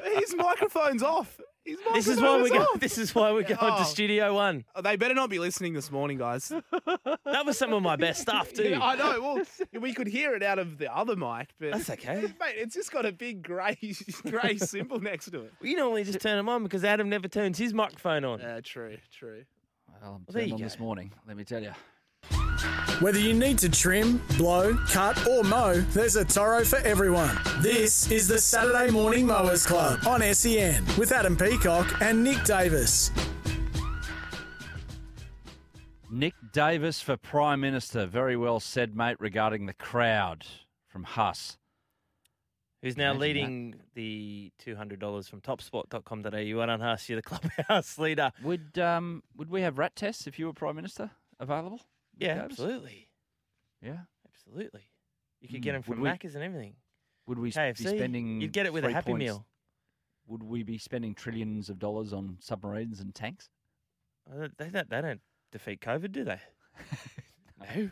his microphone's off. His This is why we microphone's go. off. This is why we're going Oh. to Studio One. Oh, They better not be listening this morning, guys. That was some of my best stuff too. Yeah, I know. Well, we could hear it out of the other mic, but That's okay. Mate, it's just got a big grey grey symbol next to it. We normally just turn them on because Adam never turns his microphone on. Yeah, true, true. Well, I'm Well, there turned you on go. this morning, let me tell you. Whether you need to trim, blow, cut, or mow, there's a Toro for everyone. This is the Saturday Morning Mowers Club on SEN with Adam Peacock and Nick Davis. Nick Davis for Prime Minister. Very well said, mate, regarding the crowd from Huss. Who's now Imagine leading the two hundred dollars from Topsport.com.au? And on us, you're the clubhouse leader. Would um would we have rat tests if you were Prime Minister available? Nick Yeah, Davis? absolutely, Yeah. absolutely. You could get Mm. them from Would we- Macca's and everything. Would we s- KFC, be spending? you'd get it with a Happy points- Meal. Would we be spending trillions of dollars on submarines and tanks? Uh, They don't, they don't defeat COVID, do they? no.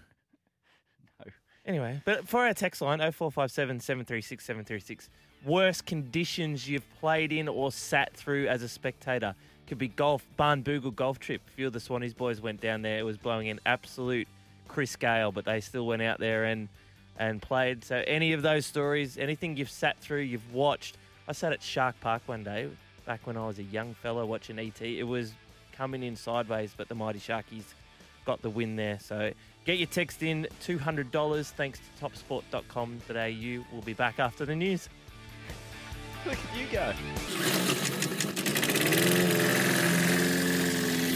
No. Anyway, but for our text line, 0457 736 736, worst conditions you've played in or sat through as a spectator. Could be golf, Barnbougle golf trip. A few of the Swannies boys went down there. It was blowing an absolute Chris Gayle, but they still went out there and, and played. So, any of those stories, anything you've sat through, you've watched. I sat at Shark Park one day back when I was a young fella watching ET. It was coming in sideways, but the Mighty Sharkies got the win there. So get your text in $200 thanks to topsport.com.au. We'll be back after the news. Look at you go.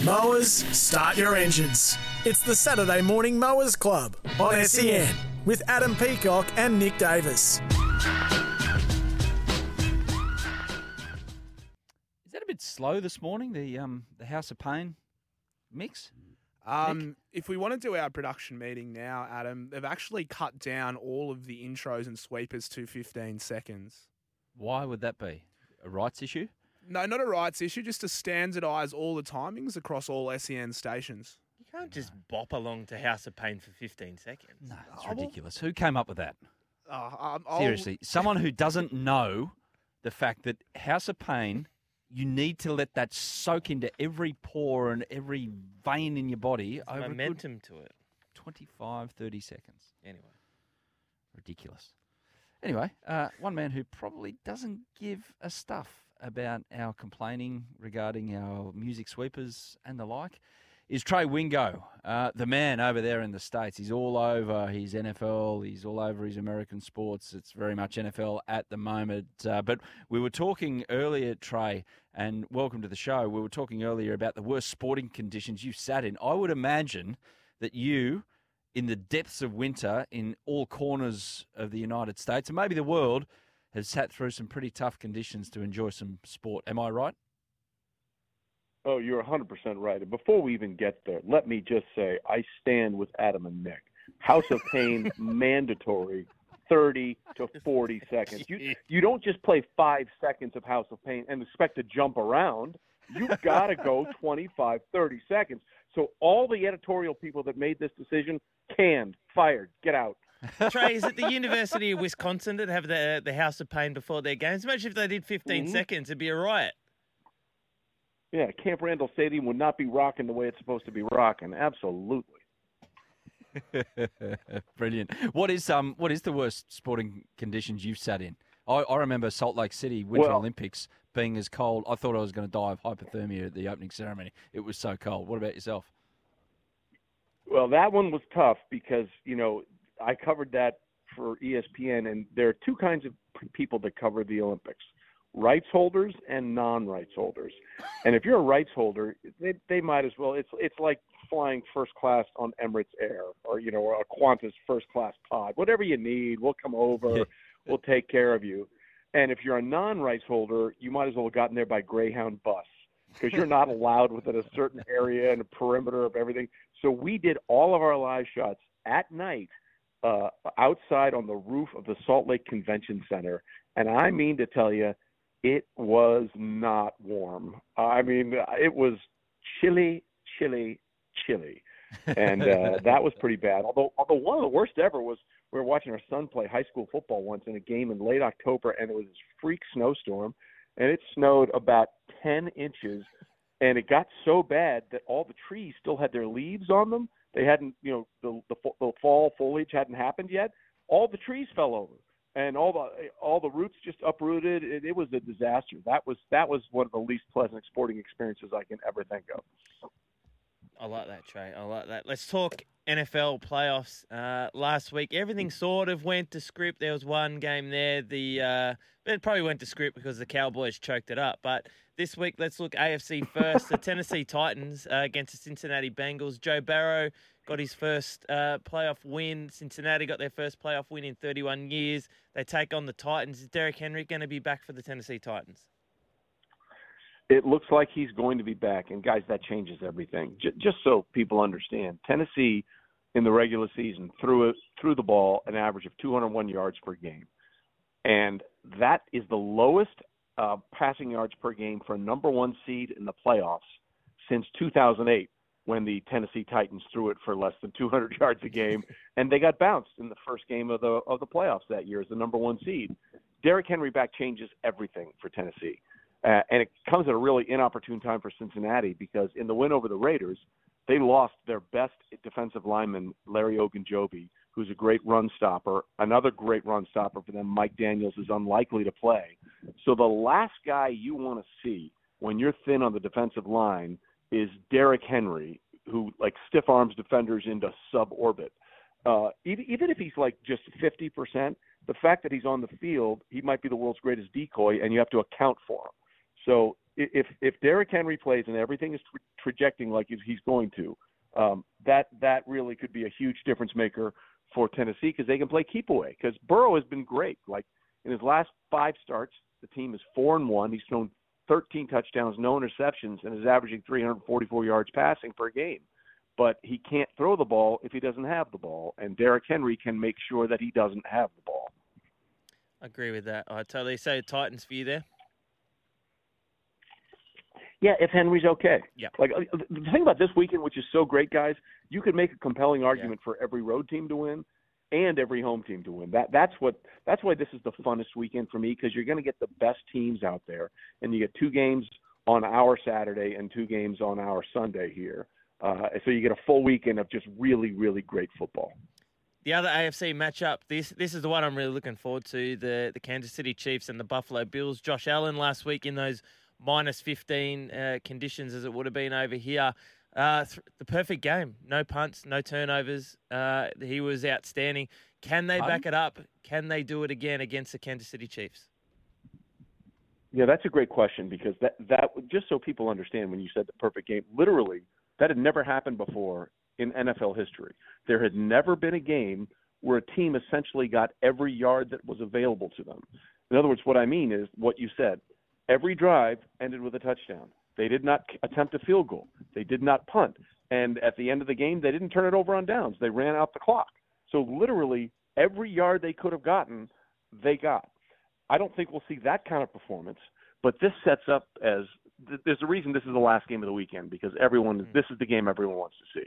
Mowers, start your engines. It's the Saturday Morning Mowers Club on SEN with Adam Peacock and Nick Davis. Is that a bit slow this morning? The um the House of Pain mix. Um, if we want to do our production meeting now, Adam, they've actually cut down all of the intros and sweepers to 15 seconds. Why would that be? A rights issue? No, not a rights issue, just to standardise all the timings across all SEN stations. You can't just bop along to House of Pain for 15 seconds. No, it's ridiculous. Who came up with that? Uh, um, I'll- Seriously, someone who doesn't know the fact that House of Pain, you need to let that soak into every pore and every vein in your body There's over momentum to it. 25, 30 seconds. Anyway. Ridiculous. Anyway, uh, one man who probably doesn't give a stuff about our complaining regarding our music sweepers and the like is Trey Wingo, uh, the man over there in the States. He's all over his NFL, he's all over his American sports. It's very much NFL at the moment. Uh, but we were talking earlier, Trey, and welcome to the show. We were talking earlier about the worst sporting conditions you've sat in. I would imagine that you in the depths of winter in all corners of the United States and maybe the world has sat through some pretty tough conditions to enjoy some sport. Am I right? Oh, you're 100% right. And before we even get there, let me just say I stand with Adam and Nick. House of Pain mandatory 30 to 40 seconds. You you don't just play 5 seconds of House of Pain and expect to jump around. You've got to go 25, 30 seconds. So all the editorial people that made this decision canned, fired, get out. Trey, is it the University of Wisconsin that have the the House of Pain before their games? Imagine if they did 15 Mhm. seconds, it'd be a riot. Yeah, Camp Randall Stadium would not be rocking the way it's supposed to be rocking. Absolutely. Brilliant. What is um what is the worst sporting conditions you've sat in? I, I remember Salt Lake City Winter Well- Olympics being as cold. I thought I was going to die of hypothermia at the opening ceremony. It was so cold. What about yourself? Well, that one was tough because you know I covered that for ESPN, and there are two kinds of people that cover the Olympics: rights holders and non-rights holders. And if you're a rights holder, they they might as well. It's it's like flying first class on Emirates Air, or you know, or a Qantas first class pod. Whatever you need, we'll come over. we'll take care of you. And if you're a non-rights holder, you might as well have gotten there by Greyhound bus because you're not allowed within a certain area and a perimeter of everything. So we did all of our live shots at night uh, outside on the roof of the Salt Lake Convention Center, and I mean to tell you, it was not warm. I mean, it was chilly, chilly, chilly, and uh, that was pretty bad. Although, although one of the worst ever was we were watching our son play high school football once in a game in late October, and it was this freak snowstorm, and it snowed about ten inches, and it got so bad that all the trees still had their leaves on them. They hadn't, you know, the the, the fall foliage hadn't happened yet. All the trees fell over and all the all the roots just uprooted. It, it was a disaster. That was that was one of the least pleasant sporting experiences I can ever think of. I like that, Trey. I like that. Let's talk NFL playoffs. Uh, last week, everything sort of went to script. There was one game there. The uh, it probably went to script because the Cowboys choked it up. But this week, let's look AFC first. the Tennessee Titans uh, against the Cincinnati Bengals. Joe Burrow got his first uh, playoff win. Cincinnati got their first playoff win in 31 years. They take on the Titans. Is Derrick Henry going to be back for the Tennessee Titans? It looks like he's going to be back, and guys, that changes everything. J- just so people understand, Tennessee in the regular season threw it, threw the ball an average of 201 yards per game, and that is the lowest uh, passing yards per game for a number one seed in the playoffs since 2008 when the Tennessee Titans threw it for less than 200 yards a game, and they got bounced in the first game of the of the playoffs that year as the number one seed. Derrick Henry back changes everything for Tennessee, uh, and it comes at a really inopportune time for Cincinnati because in the win over the Raiders, they lost their best defensive lineman, Larry Ogunjobi, who's a great run stopper. Another great run stopper for them, Mike Daniels, is unlikely to play. So the last guy you want to see when you're thin on the defensive line is Derrick Henry, who like stiff arms defenders into suborbit. Uh, even, even if he's like just 50%, the fact that he's on the field, he might be the world's greatest decoy, and you have to account for him. So if if Derrick Henry plays and everything is tra- trajecting like he's going to, um, that that really could be a huge difference maker for Tennessee because they can play keep away. Because Burrow has been great. Like in his last five starts, the team is four and one. He's thrown 13 touchdowns, no interceptions, and is averaging 344 yards passing per game. But he can't throw the ball if he doesn't have the ball, and Derrick Henry can make sure that he doesn't have the ball. I agree with that. Uh, I totally say Titans for you there. Yeah, if Henry's okay. Yeah. Like uh, the thing about this weekend, which is so great, guys, you could make a compelling argument for every road team to win and every home team to win. That that's what that's why this is the funnest weekend for me because you're going to get the best teams out there, and you get two games on our Saturday and two games on our Sunday here. Uh, so you get a full weekend of just really really great football. The other AFC matchup, this this is the one I'm really looking forward to the the Kansas City Chiefs and the Buffalo Bills. Josh Allen last week in those minus 15 uh, conditions as it would have been over here. Uh, th- the perfect game. No punts, no turnovers. Uh, he was outstanding. Can they back it up? Can they do it again against the Kansas City Chiefs? Yeah, that's a great question because that that just so people understand when you said the perfect game, literally that had never happened before in NFL history. There had never been a game where a team essentially got every yard that was available to them. In other words, what I mean is what you said. Every drive ended with a touchdown. They did not attempt a field goal. They did not punt. And at the end of the game, they didn't turn it over on downs. They ran out the clock. So literally every yard they could have gotten, they got. I don't think we'll see that kind of performance, but this sets up as there's a reason this is the last game of the weekend because everyone mm-hmm. this is the game everyone wants to see.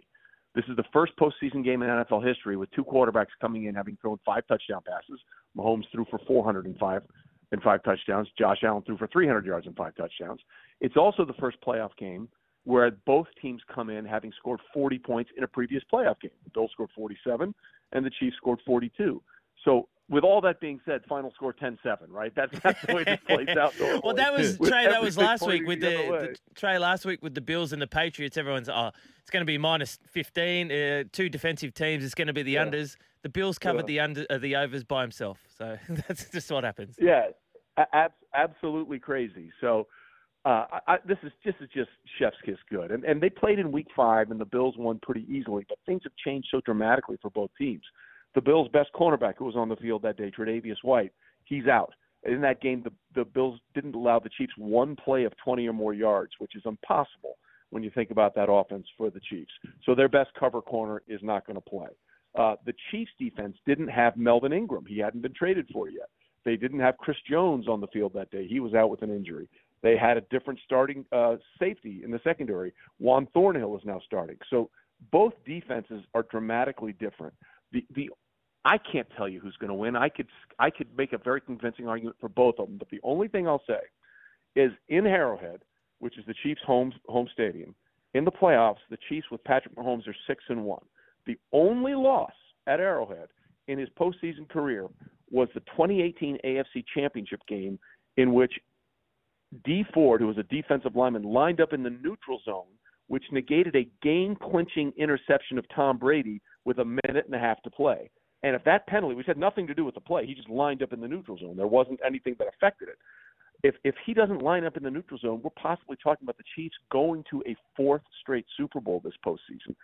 This is the first postseason game in NFL history with two quarterbacks coming in having thrown five touchdown passes. Mahomes threw for 405 and five touchdowns. Josh Allen threw for 300 yards and five touchdowns. It's also the first playoff game where both teams come in having scored 40 points in a previous playoff game. The Bills scored 47 and the Chiefs scored 42. So with all that being said, final score 10-7, right? That's, that's the way this plays out. Normally. well, that was Trey. That was last week with the the, Trey last week with the Bills and the Patriots. Everyone's oh, it's going to be minus fifteen. Uh, two defensive teams. It's going to be the Yeah. unders. The Bills covered Yeah. the under uh, the overs by himself. So that's just what happens. Yeah, ab- absolutely crazy. So uh, I, I, this is this is just chef's kiss good, and and they played in week five, and the Bills won pretty easily. But things have changed so dramatically for both teams. The Bills' best cornerback, who was on the field that day, Tre'Davious White, he's out. In that game, the the Bills didn't allow the Chiefs one play of 20 or more yards, which is impossible when you think about that offense for the Chiefs. So their best cover corner is not going to play. Uh, the Chiefs defense didn't have Melvin Ingram. He hadn't been traded for yet. They didn't have Chris Jones on the field that day. He was out with an injury. They had a different starting uh, safety in the secondary. Juan Thornhill is now starting. So both defenses are dramatically different. The the I can't tell you who's going to win. I could I could make a very convincing argument for both of them, but the only thing I'll say is in Arrowhead, which is the Chiefs' home home stadium, in the playoffs, the Chiefs with Patrick Mahomes are six and one. The only loss at Arrowhead in his postseason career was the 2018 AFC Championship game in which Dee Ford, who was a defensive lineman, lined up in the neutral zone, which negated a game clinching interception of Tom Brady with a minute and a half to play. And if that penalty, which had nothing to do with the play, he just lined up in the neutral zone. There wasn't anything that affected it. If if he doesn't line up in the neutral zone, we're possibly talking about the Chiefs going to a fourth straight Super Bowl this postseason.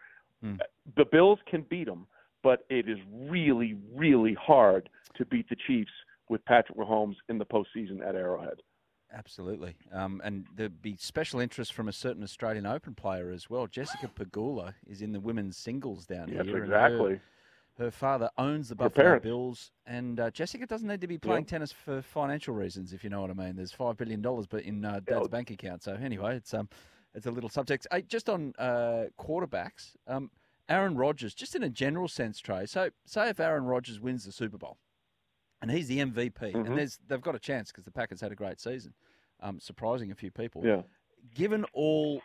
Hmm. The Bills can beat them, but it is really, really hard to beat the Chiefs with Patrick Mahomes in the postseason at Arrowhead. Absolutely. Um, and there'd be special interest from a certain Australian Open player as well. Jessica Pegula is in the women's singles down Yes, here. and exactly. Her, her father owns the Buffalo. Bills, and uh, Jessica doesn't need to be playing Yeah. tennis for financial reasons, if you know what I mean. There's five billion dollars, but in uh, Dad's bank account. So anyway, it's um, it's a little subject. Hey, just on uh, quarterbacks, um, Aaron Rodgers, just in a general sense, Trey. So say if Aaron Rodgers wins the Super Bowl, and he's the MVP, Mhm. and there's they've got a chance because the Packers had a great season, um, surprising a few people. Yeah. Given all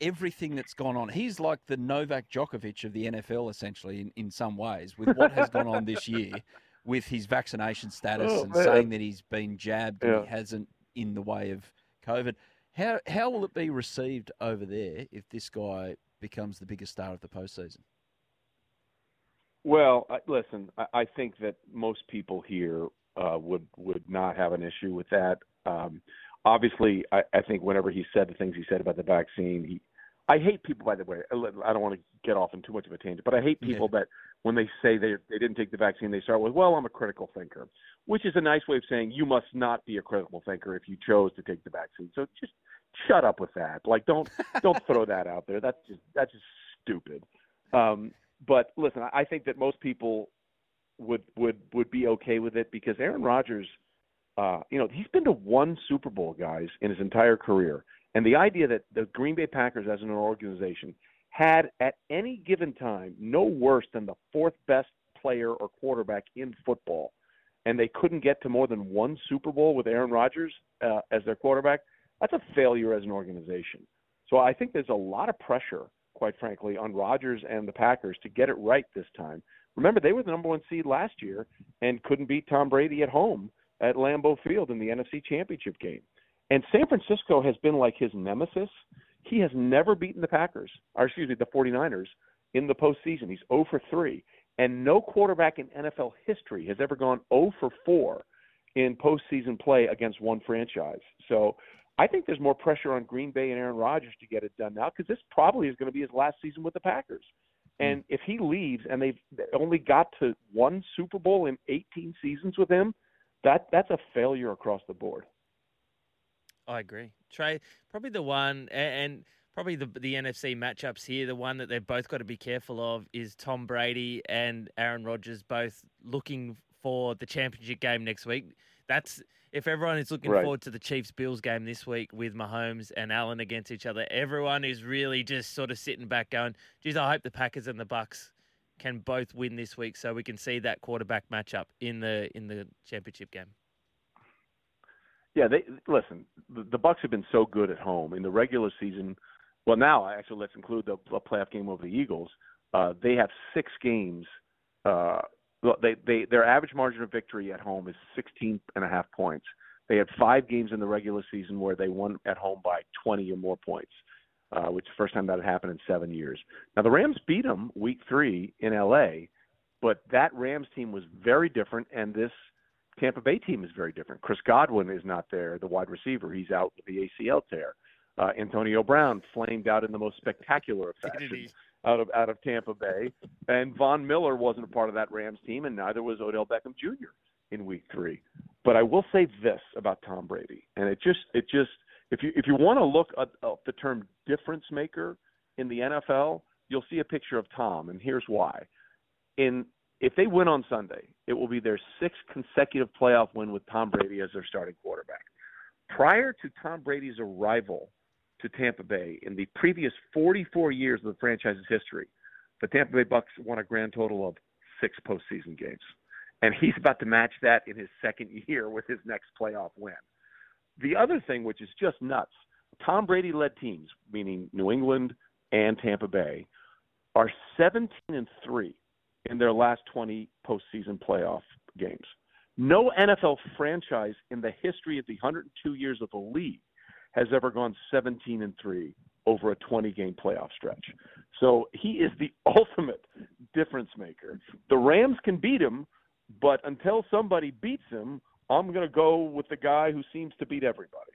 everything that's gone on, he's like the Novak Djokovic of the NFL, essentially, in, in some ways, with what has gone on this year, with his vaccination status Oh, and man. saying that he's been jabbed and he hasn't in the way of COVID. How how will it be received over there if this guy becomes the biggest star of the postseason? Well, I, listen, I, I think that most people here uh, would would not have an issue with that. Um, obviously, I, I think whenever he said the things he said about the vaccine, he. I hate people, by the way. I don't want to get off in too much of a tangent, but I hate people that when they say they they didn't take the vaccine, they start with, "Well, I'm a critical thinker," which is a nice way of saying you must not be a critical thinker if you chose to take the vaccine. So just shut up with that. Like, don't don't throw that out there. That's just that's just stupid. Um, but listen, I think that most people would would would be okay with it because Aaron Rodgers, uh, you know, he's been to one Super Bowl, guys, in his entire career, and the idea that the Green Bay Packers, as an organization, had at any given time no worse than the fourth best player or quarterback in football, and they couldn't get to more than one Super Bowl with Aaron Rodgers uh, as their quarterback, that's a failure as an organization. So I think there's a lot of pressure, quite frankly, on Rodgers and the Packers to get it right this time. Remember, they were the number one seed last year and couldn't beat Tom Brady at home at Lambeau Field in the NFC Championship game. And San Francisco has been like his nemesis. He has never beaten the Packers, or excuse me, the 49ers in the postseason. He's 0 for 3. And no quarterback in NFL history has ever gone 0 for 4 in postseason play against one franchise. So I think there's more pressure on Green Bay and Aaron Rodgers to get it done now because this probably is going to be his last season with the Packers. Hmm. And if he leaves and they've only got to one Super Bowl in 18 seasons with him, that that's a failure across the board. I agree. Trey, probably the one, and probably the the NFC matchups here, the one that they've both got to be careful of is Tom Brady and Aaron Rodgers both looking for the championship game next week. That's if everyone is looking Right. forward to the Chiefs Bills game this week with Mahomes and Allen against each other. Everyone is really just sort of sitting back going, geez, I hope the Packers and the Bucks can both win this week so we can see that quarterback matchup in the in the championship game. Yeah, they listen. The, the Bucks have been so good at home in the regular season. Well, now actually let's include the, the playoff game over the Eagles. Uh, they have six games. Uh, they they their average margin of victory at home is 16 and a half points. They had five games in the regular season where they won at home by 20 or more points, uh, which is the first time that had happened in seven years. Now the Rams beat them week three in L.A., but that Rams team was very different, and this Tampa Bay team is very different. Chris Godwin is not there, the wide receiver. He's out with the ACL tear. Uh, Antonio Brown flamed out in the most spectacular of fashion out of out of Tampa Bay, and Von Miller wasn't a part of that Rams team, and neither was Odell Beckham Jr. in Week Three. But I will say this about Tom Brady, and it just it just if you if you want to look at the term difference maker in the NFL, you'll see a picture of Tom, and here's why. In if they win on Sunday, it will be their sixth consecutive playoff win with Tom Brady as their starting quarterback. Prior to Tom Brady's arrival to Tampa Bay in the previous 44 years of the franchise's history, the Tampa Bay Bucks won a grand total of six postseason games. And he's about to match that in his second year with his next playoff win. The other thing, which is just nuts, Tom Brady led teams, meaning New England and Tampa Bay, are 17 and 3 in their last 20 postseason playoff games. No NFL franchise in the history of the 102 years of the league has ever gone 17 and 3 over a 20 game playoff stretch. So he is the ultimate difference maker. The Rams can beat him, but until somebody beats him, I'm going to go with the guy who seems to beat everybody.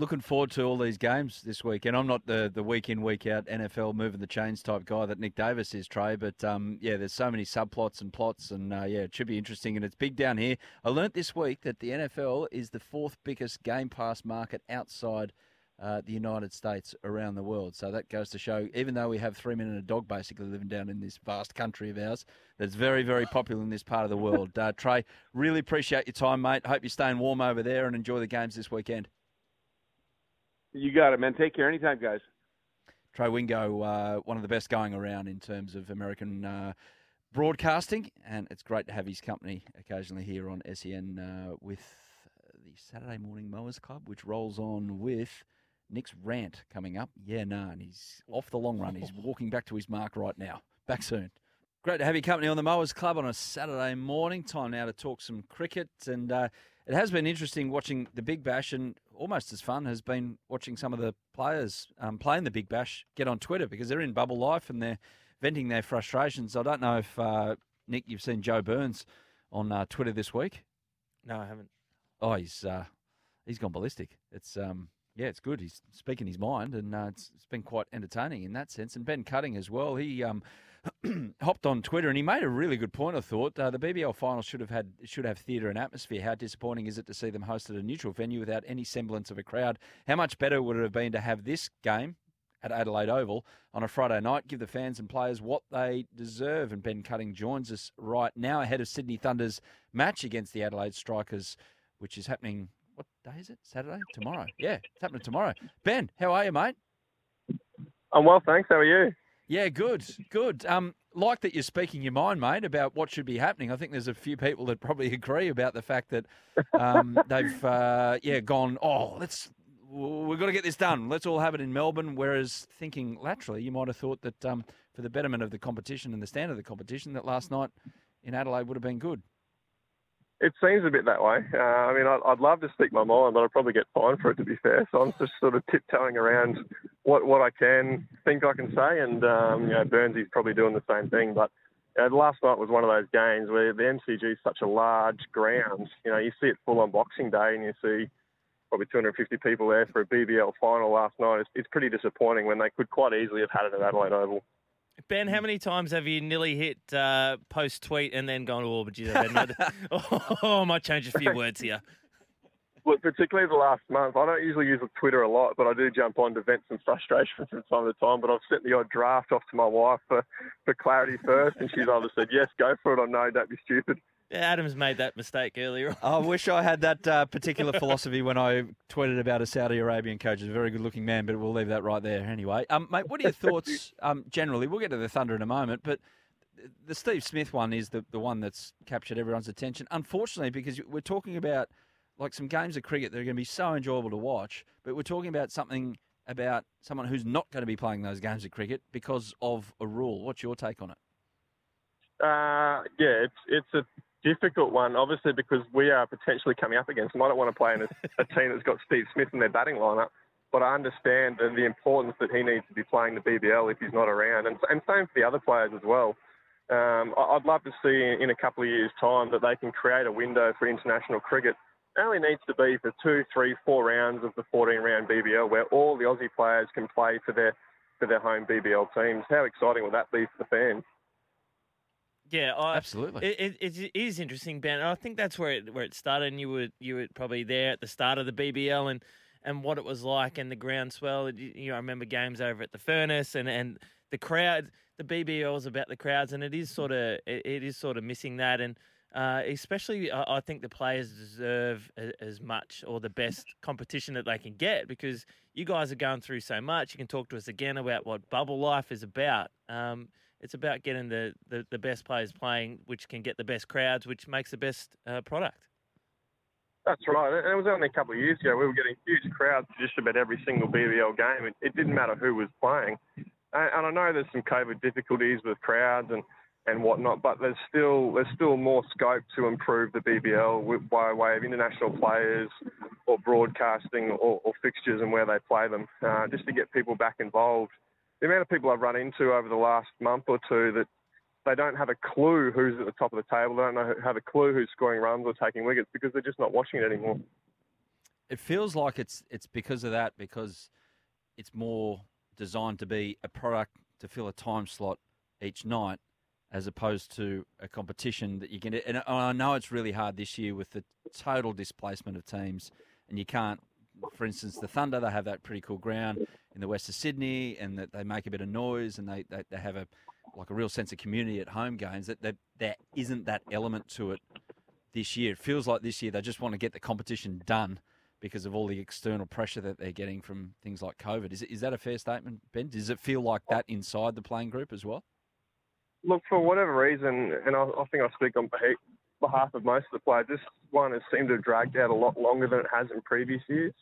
Looking forward to all these games this week, and I'm not the, the week in week out NFL moving the chains type guy that Nick Davis is, Trey. But um, yeah, there's so many subplots and plots, and uh, yeah, it should be interesting. And it's big down here. I learnt this week that the NFL is the fourth biggest Game Pass market outside uh, the United States around the world. So that goes to show, even though we have three men and a dog basically living down in this vast country of ours, that's very, very popular in this part of the world. Uh, Trey, really appreciate your time, mate. Hope you're staying warm over there and enjoy the games this weekend. You got it, man. Take care. Anytime, guys. Trey Wingo, uh, one of the best going around in terms of American uh, broadcasting, and it's great to have his company occasionally here on SEN uh, with the Saturday Morning Mowers Club, which rolls on with Nick's rant coming up. Yeah, no, and he's off the long run. He's walking back to his mark right now. Back soon. Great to have your company on the Mowers Club on a Saturday morning. Time now to talk some cricket, and uh, it has been interesting watching the Big Bash, and almost as fun has been watching some of the players um, playing the Big Bash get on Twitter because they're in bubble life and they're venting their frustrations. I don't know if uh, Nick, you've seen Joe Burns on uh, Twitter this week. No, I haven't. Oh, he's uh, he's gone ballistic. It's um, yeah, it's good. He's speaking his mind, and uh, it's, it's been quite entertaining in that sense. And Ben Cutting as well. He um, hopped on Twitter and he made a really good point. I thought uh, the BBL final should have had should have theatre and atmosphere. How disappointing is it to see them hosted a neutral venue without any semblance of a crowd? How much better would it have been to have this game at Adelaide Oval on a Friday night? Give the fans and players what they deserve. And Ben Cutting joins us right now ahead of Sydney Thunder's match against the Adelaide Strikers, which is happening. What day is it? Saturday? Tomorrow? Yeah, it's happening tomorrow. Ben, how are you, mate? I'm well, thanks. How are you? Yeah, good, good. Um, like that you're speaking your mind, mate, about what should be happening. I think there's a few people that probably agree about the fact that um, they've, uh, yeah, gone. Oh, let's we've got to get this done. Let's all have it in Melbourne. Whereas thinking laterally, you might have thought that um, for the betterment of the competition and the standard of the competition, that last night in Adelaide would have been good. It seems a bit that way. Uh, I mean, I'd, I'd love to speak my mind, but I'd probably get fined for it, to be fair. So I'm just sort of tiptoeing around what what I can think I can say, and um, you know, Burnsy's probably doing the same thing. But you last night was one of those games where the MCG is such a large ground. You know, you see it full on Boxing Day, and you see probably 250 people there for a BBL final last night. It's, it's pretty disappointing when they could quite easily have had it at Adelaide Oval. Ben, how many times have you nearly hit uh, post tweet and then gone, oh, but geez, I, better oh, I might change a few words here. Well, particularly the last month. I don't usually use Twitter a lot, but I do jump on to vent some frustration from time to time. But I've sent the odd draft off to my wife for, for clarity first, and she's either said, yes, go for it, or no, don't be stupid. Yeah, Adam's made that mistake earlier. I wish I had that uh, particular philosophy when I tweeted about a Saudi Arabian coach. He's a very good looking man, but we'll leave that right there anyway. Um, mate, what are your thoughts um, generally? We'll get to the Thunder in a moment, but the Steve Smith one is the, the one that's captured everyone's attention. Unfortunately, because we're talking about like some games of cricket that are going to be so enjoyable to watch, but we're talking about something about someone who's not going to be playing those games of cricket because of a rule. What's your take on it? Uh, yeah, it's it's a difficult one, obviously, because we are potentially coming up against them. I don't want to play in a, a team that's got Steve Smith in their batting lineup, but I understand the, the importance that he needs to be playing the BBL if he's not around, and, and same for the other players as well. Um, I- I'd love to see in a couple of years' time that they can create a window for international cricket. It only needs to be for two, three, four rounds of the 14-round BBL, where all the Aussie players can play for their for their home BBL teams. How exciting will that be for the fans? Yeah, I, Absolutely. It, it, it is interesting, Ben. I think that's where it where it started. And you were you were probably there at the start of the BBL and and what it was like and the groundswell. You know, I remember games over at the Furnace and and the crowd, the BBL is about the crowds, and it is sort of it, it is sort of missing that, and uh, especially I, I think the players deserve a, as much or the best competition that they can get because you guys are going through so much. You can talk to us again about what bubble life is about. Um, it's about getting the, the, the best players playing, which can get the best crowds, which makes the best uh, product. That's right. And it was only a couple of years ago we were getting huge crowds just about every single BBL game. It, it didn't matter who was playing. And, and I know there's some COVID difficulties with crowds and, and whatnot, but there's still there's still more scope to improve the BBL by way of international players or broadcasting or, or fixtures and where they play them, uh, just to get people back involved. The amount of people I've run into over the last month or two that they don't have a clue who's at the top of the table. They don't know, have a clue who's scoring runs or taking wickets because they're just not watching it anymore. It feels like it's it's because of that because it's more designed to be a product to fill a time slot each night as opposed to a competition that you can. And I know it's really hard this year with the total displacement of teams, and you can't. For instance, the Thunder they have that pretty cool ground in the west of Sydney, and that they make a bit of noise, and they, they, they have a like a real sense of community at home games. That, that there isn't that element to it this year. It feels like this year they just want to get the competition done because of all the external pressure that they're getting from things like COVID. Is, is that a fair statement, Ben? Does it feel like that inside the playing group as well? Look, for whatever reason, and I, I think I speak on behalf of most of the players, this one has seemed to have dragged out a lot longer than it has in previous years.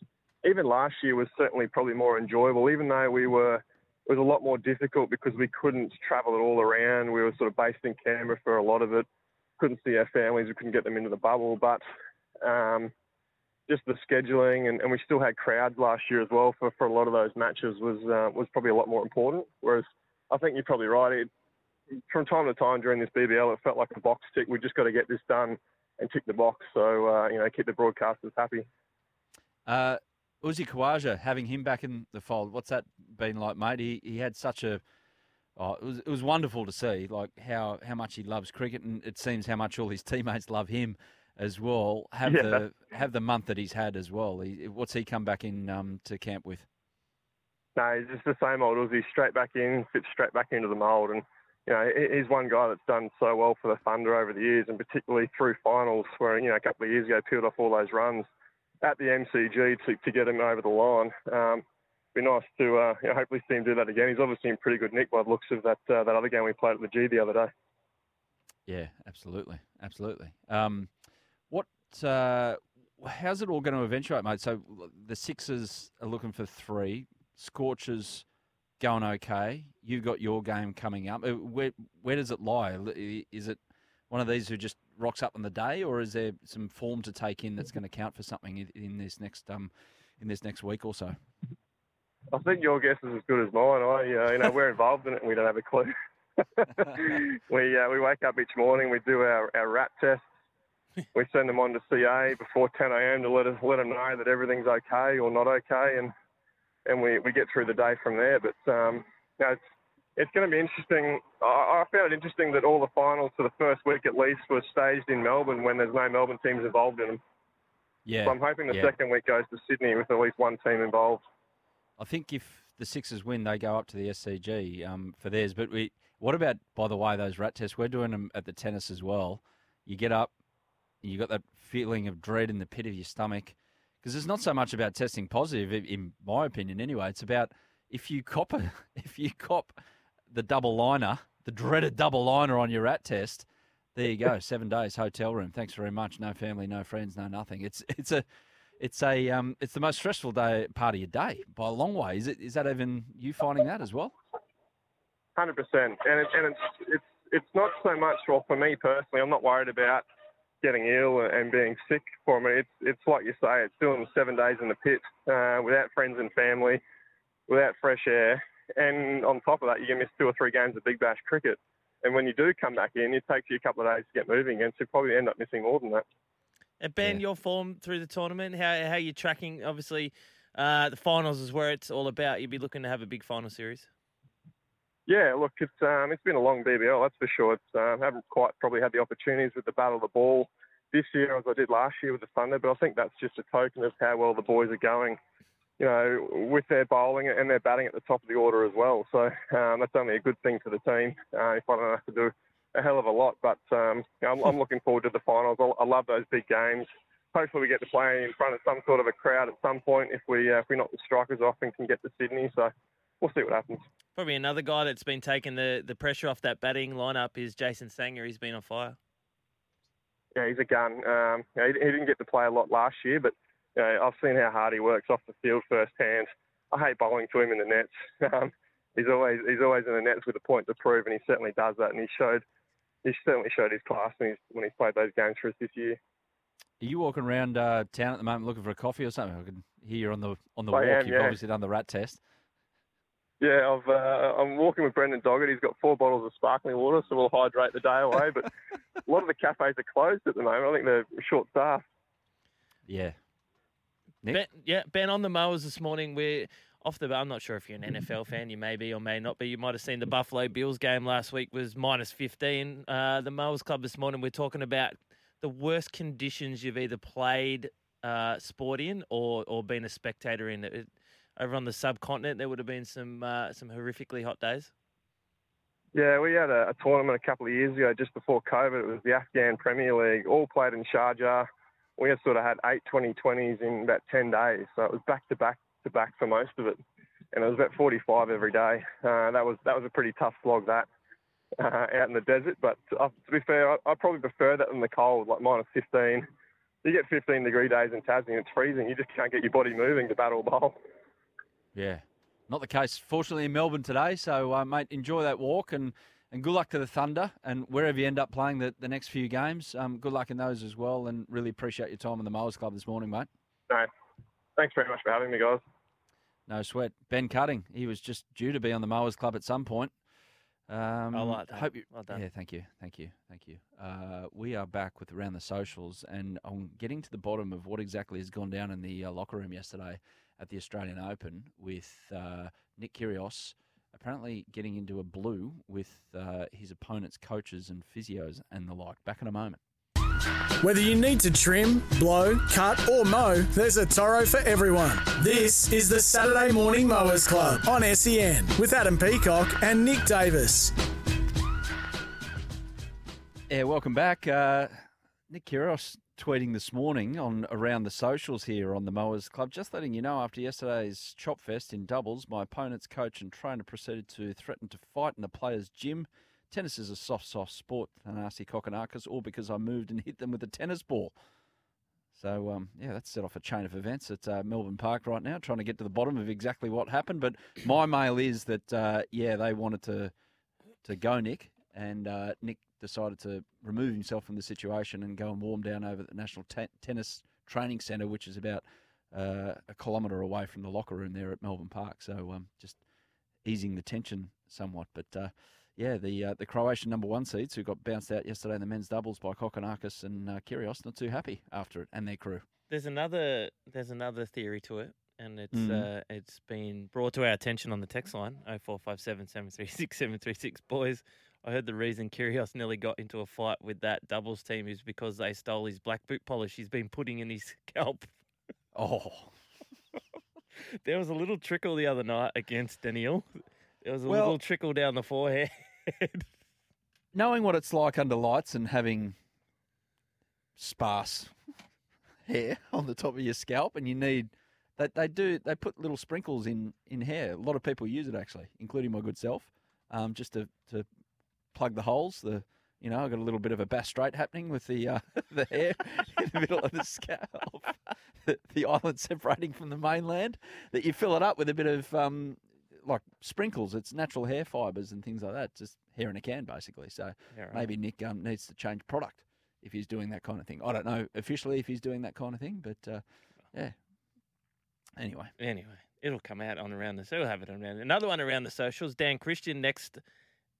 Even last year was certainly probably more enjoyable, even though we were it was a lot more difficult because we couldn't travel it all around. We were sort of based in Canberra for a lot of it. Couldn't see our families. We couldn't get them into the bubble. But um, just the scheduling, and, and, we still had crowds last year as well for, for a lot of those matches was uh, was probably a lot more important. Whereas I think you're probably right. It, from time to time during this BBL, it felt like a box tick. We just got to get this done and tick the box. So uh, you know, keep the broadcasters happy. Uh, Uzi Khawaja, having him back in the fold, what's that been like, mate? He he had such a oh, it was it was wonderful to see, like how how much he loves cricket, and it seems how much all his teammates love him as well. Have yeah. the have the month that he's had as well. He, what's he come back in um, to camp with? No, he's just the same old Uzi, straight back in, fits straight back into the mould, and you know he's one guy that's done so well for the Thunder over the years, and particularly through finals, where you know a couple of years ago peeled off all those runs at the MCG to, to get him over the line. Um, be nice to uh, you know, hopefully see him do that again. He's obviously in pretty good nick by the looks of that uh, that other game we played at the G the other day. Yeah, absolutely, absolutely. Um, what? Uh, how's it all going to eventuate, mate? So the Sixers are looking for three. Scorchers going okay. You've got your game coming up. Uh, where where does it lie? Is it one of these who just rocks up on the day, or is there some form to take in that's going to count for something in this next um in this next week or so? I think your guess is as good as mine. I, uh, you know, we're involved in it and we don't have a clue. we uh, we wake up each morning, we do our, our rat tests, we send them on to CA before 10 a.m. to let us let them know that everything's okay or not okay, and and we, we get through the day from there. But um, you know, it's it's going to be interesting. I, I found it interesting that all the finals for the first week at least were staged in Melbourne when there's no Melbourne teams involved in them. Yeah. So I'm hoping the yeah. second week goes to Sydney with at least one team involved. I think if the Sixers win, they go up to the SCG um, for theirs. But we, what about, by the way, those rat tests? We're doing them at the tennis as well. You get up, you got that feeling of dread in the pit of your stomach because it's not so much about testing positive, in my opinion, anyway. It's about if you cop a, if you cop the double liner, the dreaded double liner on your rat test. There you go, seven days hotel room. Thanks very much. No family, no friends, no nothing. It's it's a it's a um it's the most stressful day part of your day by a long way. Is it is that even you finding that as well? Hundred percent, and it, and it's it's it's not so much well for me personally. I'm not worried about getting ill and being sick for me. It's it's like you say, it's doing seven days in the pit uh, without friends and family, without fresh air, and on top of that, you're going to miss two or three games of Big Bash cricket. And when you do come back in, it takes you a couple of days to get moving, and so you probably end up missing more than that. And Ben, yeah. your form through the tournament, how how you tracking? Obviously, uh, the finals is where it's all about. You'd be looking to have a big final series. Yeah, look, it's um, it's been a long BBL, that's for sure. It's um, haven't quite probably had the opportunities with the battle of the ball this year as I did last year with the Thunder, but I think that's just a token of how well the boys are going you know, with their bowling and their batting at the top of the order as well. So um, that's only a good thing for the team uh, if I don't have to do a hell of a lot. But um, you know, I'm, I'm looking forward to the finals. I, I love those big games. Hopefully, we get to play in front of some sort of a crowd at some point if we uh, if we knock the strikers off and can get to Sydney. So we'll see what happens. Probably another guy that's been taking the, the pressure off that batting lineup is Jason Sangha. He's been on fire. Yeah, he's a gun. Um, you know, he, he didn't get to play a lot last year, but you know, I've seen how hard he works off the field firsthand. I hate bowling to him in the nets. Um, he's always he's always in the nets with a point to prove, and he certainly does that. And he showed he certainly showed his class when he's when he's played those games for us this year. Are you walking around uh, town at the moment looking for a coffee or something? I can hear you on the on the I walk. am, You've yeah. obviously done the rat test. Yeah, I've, uh, I'm walking with Brendan Doggett. He's got four bottles of sparkling water, so we'll hydrate the day away. But a lot of the cafes are closed at the moment. I think they're short staffed. Yeah. Ben, yeah, Ben on the mowers this morning. We're off the. I'm not sure if you're an NFL fan. You may be or may not be. You might have seen the Buffalo Bills game last week was minus 15. Uh, the mowers club this morning. We're talking about the worst conditions you've either played uh, sport in or or been a spectator in. It, over on the subcontinent, there would have been some uh, some horrifically hot days. Yeah, we had a, a tournament a couple of years ago, just before COVID. It was the Afghan Premier League, all played in Sharjah. We sort of had eight 2020s in about 10 days, so it was back to back to back for most of it, and it was about 45 every day. Uh, that was that was a pretty tough slog that uh, out in the desert. But uh, to be fair, I, I probably prefer that than the cold, like minus 15. You get 15 degree days in Tassie, it's freezing. You just can't get your body moving to battle bowl. Yeah. Not the case, fortunately, in Melbourne today. So, uh, mate, enjoy that walk and, and good luck to the Thunder. And wherever you end up playing the, the next few games, um, good luck in those as well. And really appreciate your time in the Mowers Club this morning, mate. No, thanks very much for having me, guys. No sweat. Ben Cutting, he was just due to be on the Mowers Club at some point. Um, I like that. Hope you, Well done. Yeah, thank you, thank you, thank you. Uh, we are back with around the socials, and I'm getting to the bottom of what exactly has gone down in the uh, locker room yesterday at the Australian Open with uh, Nick Kyrgios apparently getting into a blue with uh, his opponent's coaches and physios and the like. Back in a moment. Whether you need to trim, blow, cut, or mow, there's a Toro for everyone. This is the Saturday Morning Mowers Club on SEN with Adam Peacock and Nick Davis. Yeah, welcome back. Uh, Nick Kyrgios tweeting this morning on around the socials here on the Mowers Club, just letting you know after yesterday's chop fest in doubles, my opponent's coach and trainer proceeded to threaten to fight in the players' gym. Tennis is a soft, soft sport, Thanasi Kokkinakis, all because I moved and hit them with a tennis ball. So, um, yeah, that's set off a chain of events at uh, Melbourne Park right now, trying to get to the bottom of exactly what happened. But my mail is that, uh, yeah, they wanted to to go Nick, and uh, Nick decided to remove himself from the situation and go and warm down over at the National Te- Tennis Training Centre, which is about uh, a kilometre away from the locker room there at Melbourne Park. So um, just easing the tension somewhat. But uh, yeah, the uh, the Croatian number one seeds who got bounced out yesterday in the men's doubles by Kokkinakis and uh, Kyrgios, not too happy after it, and their crew. There's another there's another theory to it, and it's uh, it's been brought to our attention on the text line 0457 736 736. Boys, I heard the reason Kyrgios nearly got into a fight with that doubles team is because they stole his black boot polish he's been putting in his scalp. Oh. there was a little trickle the other night against Daniel. There was a Well- little trickle down the forehead. knowing what it's like under lights and having sparse hair on the top of your scalp, and you need they they do they put little sprinkles in in hair. A lot of people use it actually, including my good self, um, just to to plug the holes. The you know I got a little bit of a Bass Strait happening with the uh, the hair in the middle of the scalp, the, the island separating from the mainland. That you fill it up with a bit of um, like sprinkles. It's natural hair fibers and things like that. Just hair in a can, basically. So Yeah, right. maybe Nick um, needs to change product if he's doing that kind of thing. I don't know officially if he's doing that kind of thing, but uh, yeah. Anyway, Anyway, it'll come out on around the. So we'll have it around. Another one around the socials. Dan Christian, next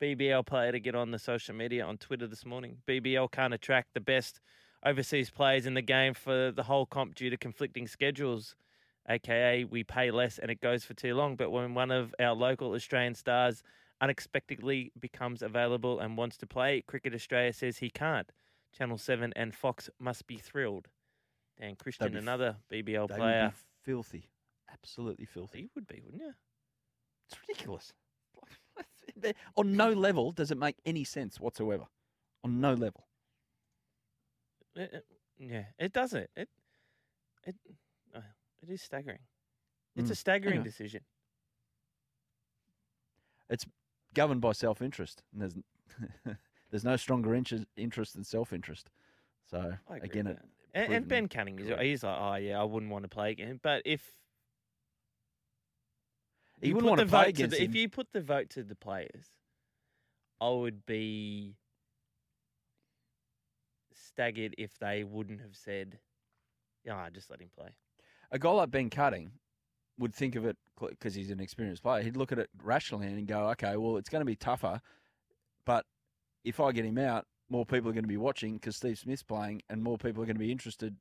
BBL player to get on the social media on Twitter this morning. BBL can't attract the best overseas players in the game for the whole comp due to conflicting schedules. AKA, we pay less and it goes for too long. But when one of our local Australian stars unexpectedly becomes available and wants to play, Cricket Australia says he can't. Channel 7 and Fox must be thrilled. Dan Christian, f- another BBL player. be filthy. Absolutely filthy. You would be, wouldn't you? It's ridiculous. On no level does it make any sense whatsoever. On no level. It, it- yeah, it doesn't. It it uh, it is staggering. It's a Mm. staggering Anyway. decision. It's governed by self interest, and there's there's no stronger interest, interest than self interest. So again, it. And, and Ben Cutting is he's like, oh yeah, I wouldn't want to play again. But if He wouldn't wanna the play vote to against the, him. if you put the vote to the players, I would be staggered if they wouldn't have said, "Yeah, just let him play." a guy like Ben Cutting would think of it because he's an experienced player. He'd look at it rationally and go, okay, well, it's going to be tougher, but if I get him out, more people are going to be watching because Steve Smith's playing, and more people are going to be interested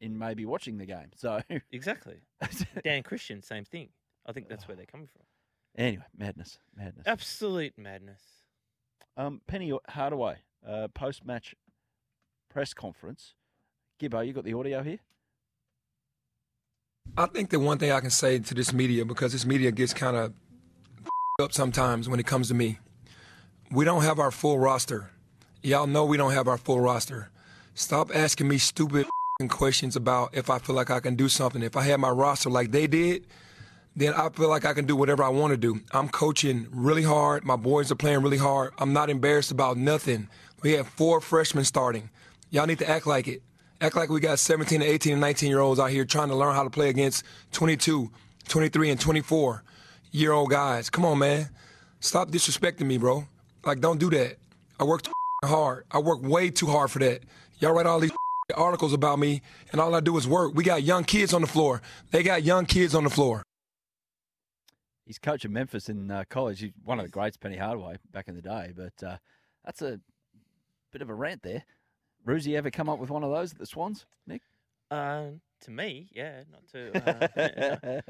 in maybe watching the game. So Exactly. Dan Christian, same thing. I think that's where they're coming from. anyway, madness, madness. Absolute madness. Um, Penny Hardaway, uh, post match press conference. Gibbo, you got the audio here? I think the one thing I can say to this media, because this media gets kind of up sometimes when it comes to me, we don't have our full roster. Y'all know we don't have our full roster. Stop asking me stupid questions about if I feel like I can do something. If I had my roster like they did, then I feel like I can do whatever I want to do. I'm coaching really hard. My boys are playing really hard. I'm not embarrassed about nothing. We have four freshmen starting. Y'all need to act like it. Act like we got 17 to 18 and 19 year olds out here trying to learn how to play against 22, 23, and 24 year old guys. Come on, man. Stop disrespecting me, bro. Like, don't do that. I work too hard. I work way too hard for that. Y'all write all these articles about me, and all I do is work. We got young kids on the floor. They got young kids on the floor. He's coach at Memphis in uh, college. He's one of the greats, Penny Hardaway, back in the day. But uh, that's a bit of a rant there. Roosie ever come up with one of those at the Swans, Nick? Uh, to me, yeah, not to.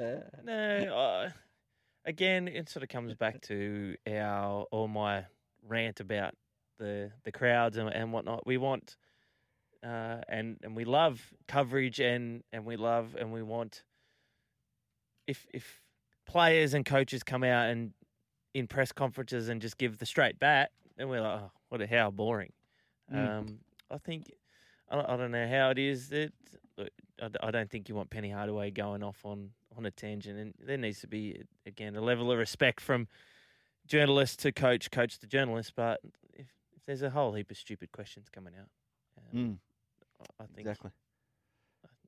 Uh, no, uh, again, it sort of comes back to our or my rant about the the crowds and, and whatnot. We want, uh, and and we love coverage and and we love and we want. If if players and coaches come out and in press conferences and just give the straight bat, and we're like, oh, what a how boring. Mm. Um, I think I don't, I don't know how it is that look, I, I don't think you want Penny Hardaway going off on on a tangent, and there needs to be again a level of respect from journalist to coach, coach to journalist. But if, if there's a whole heap of stupid questions coming out, um, Mm. I- I think Exactly.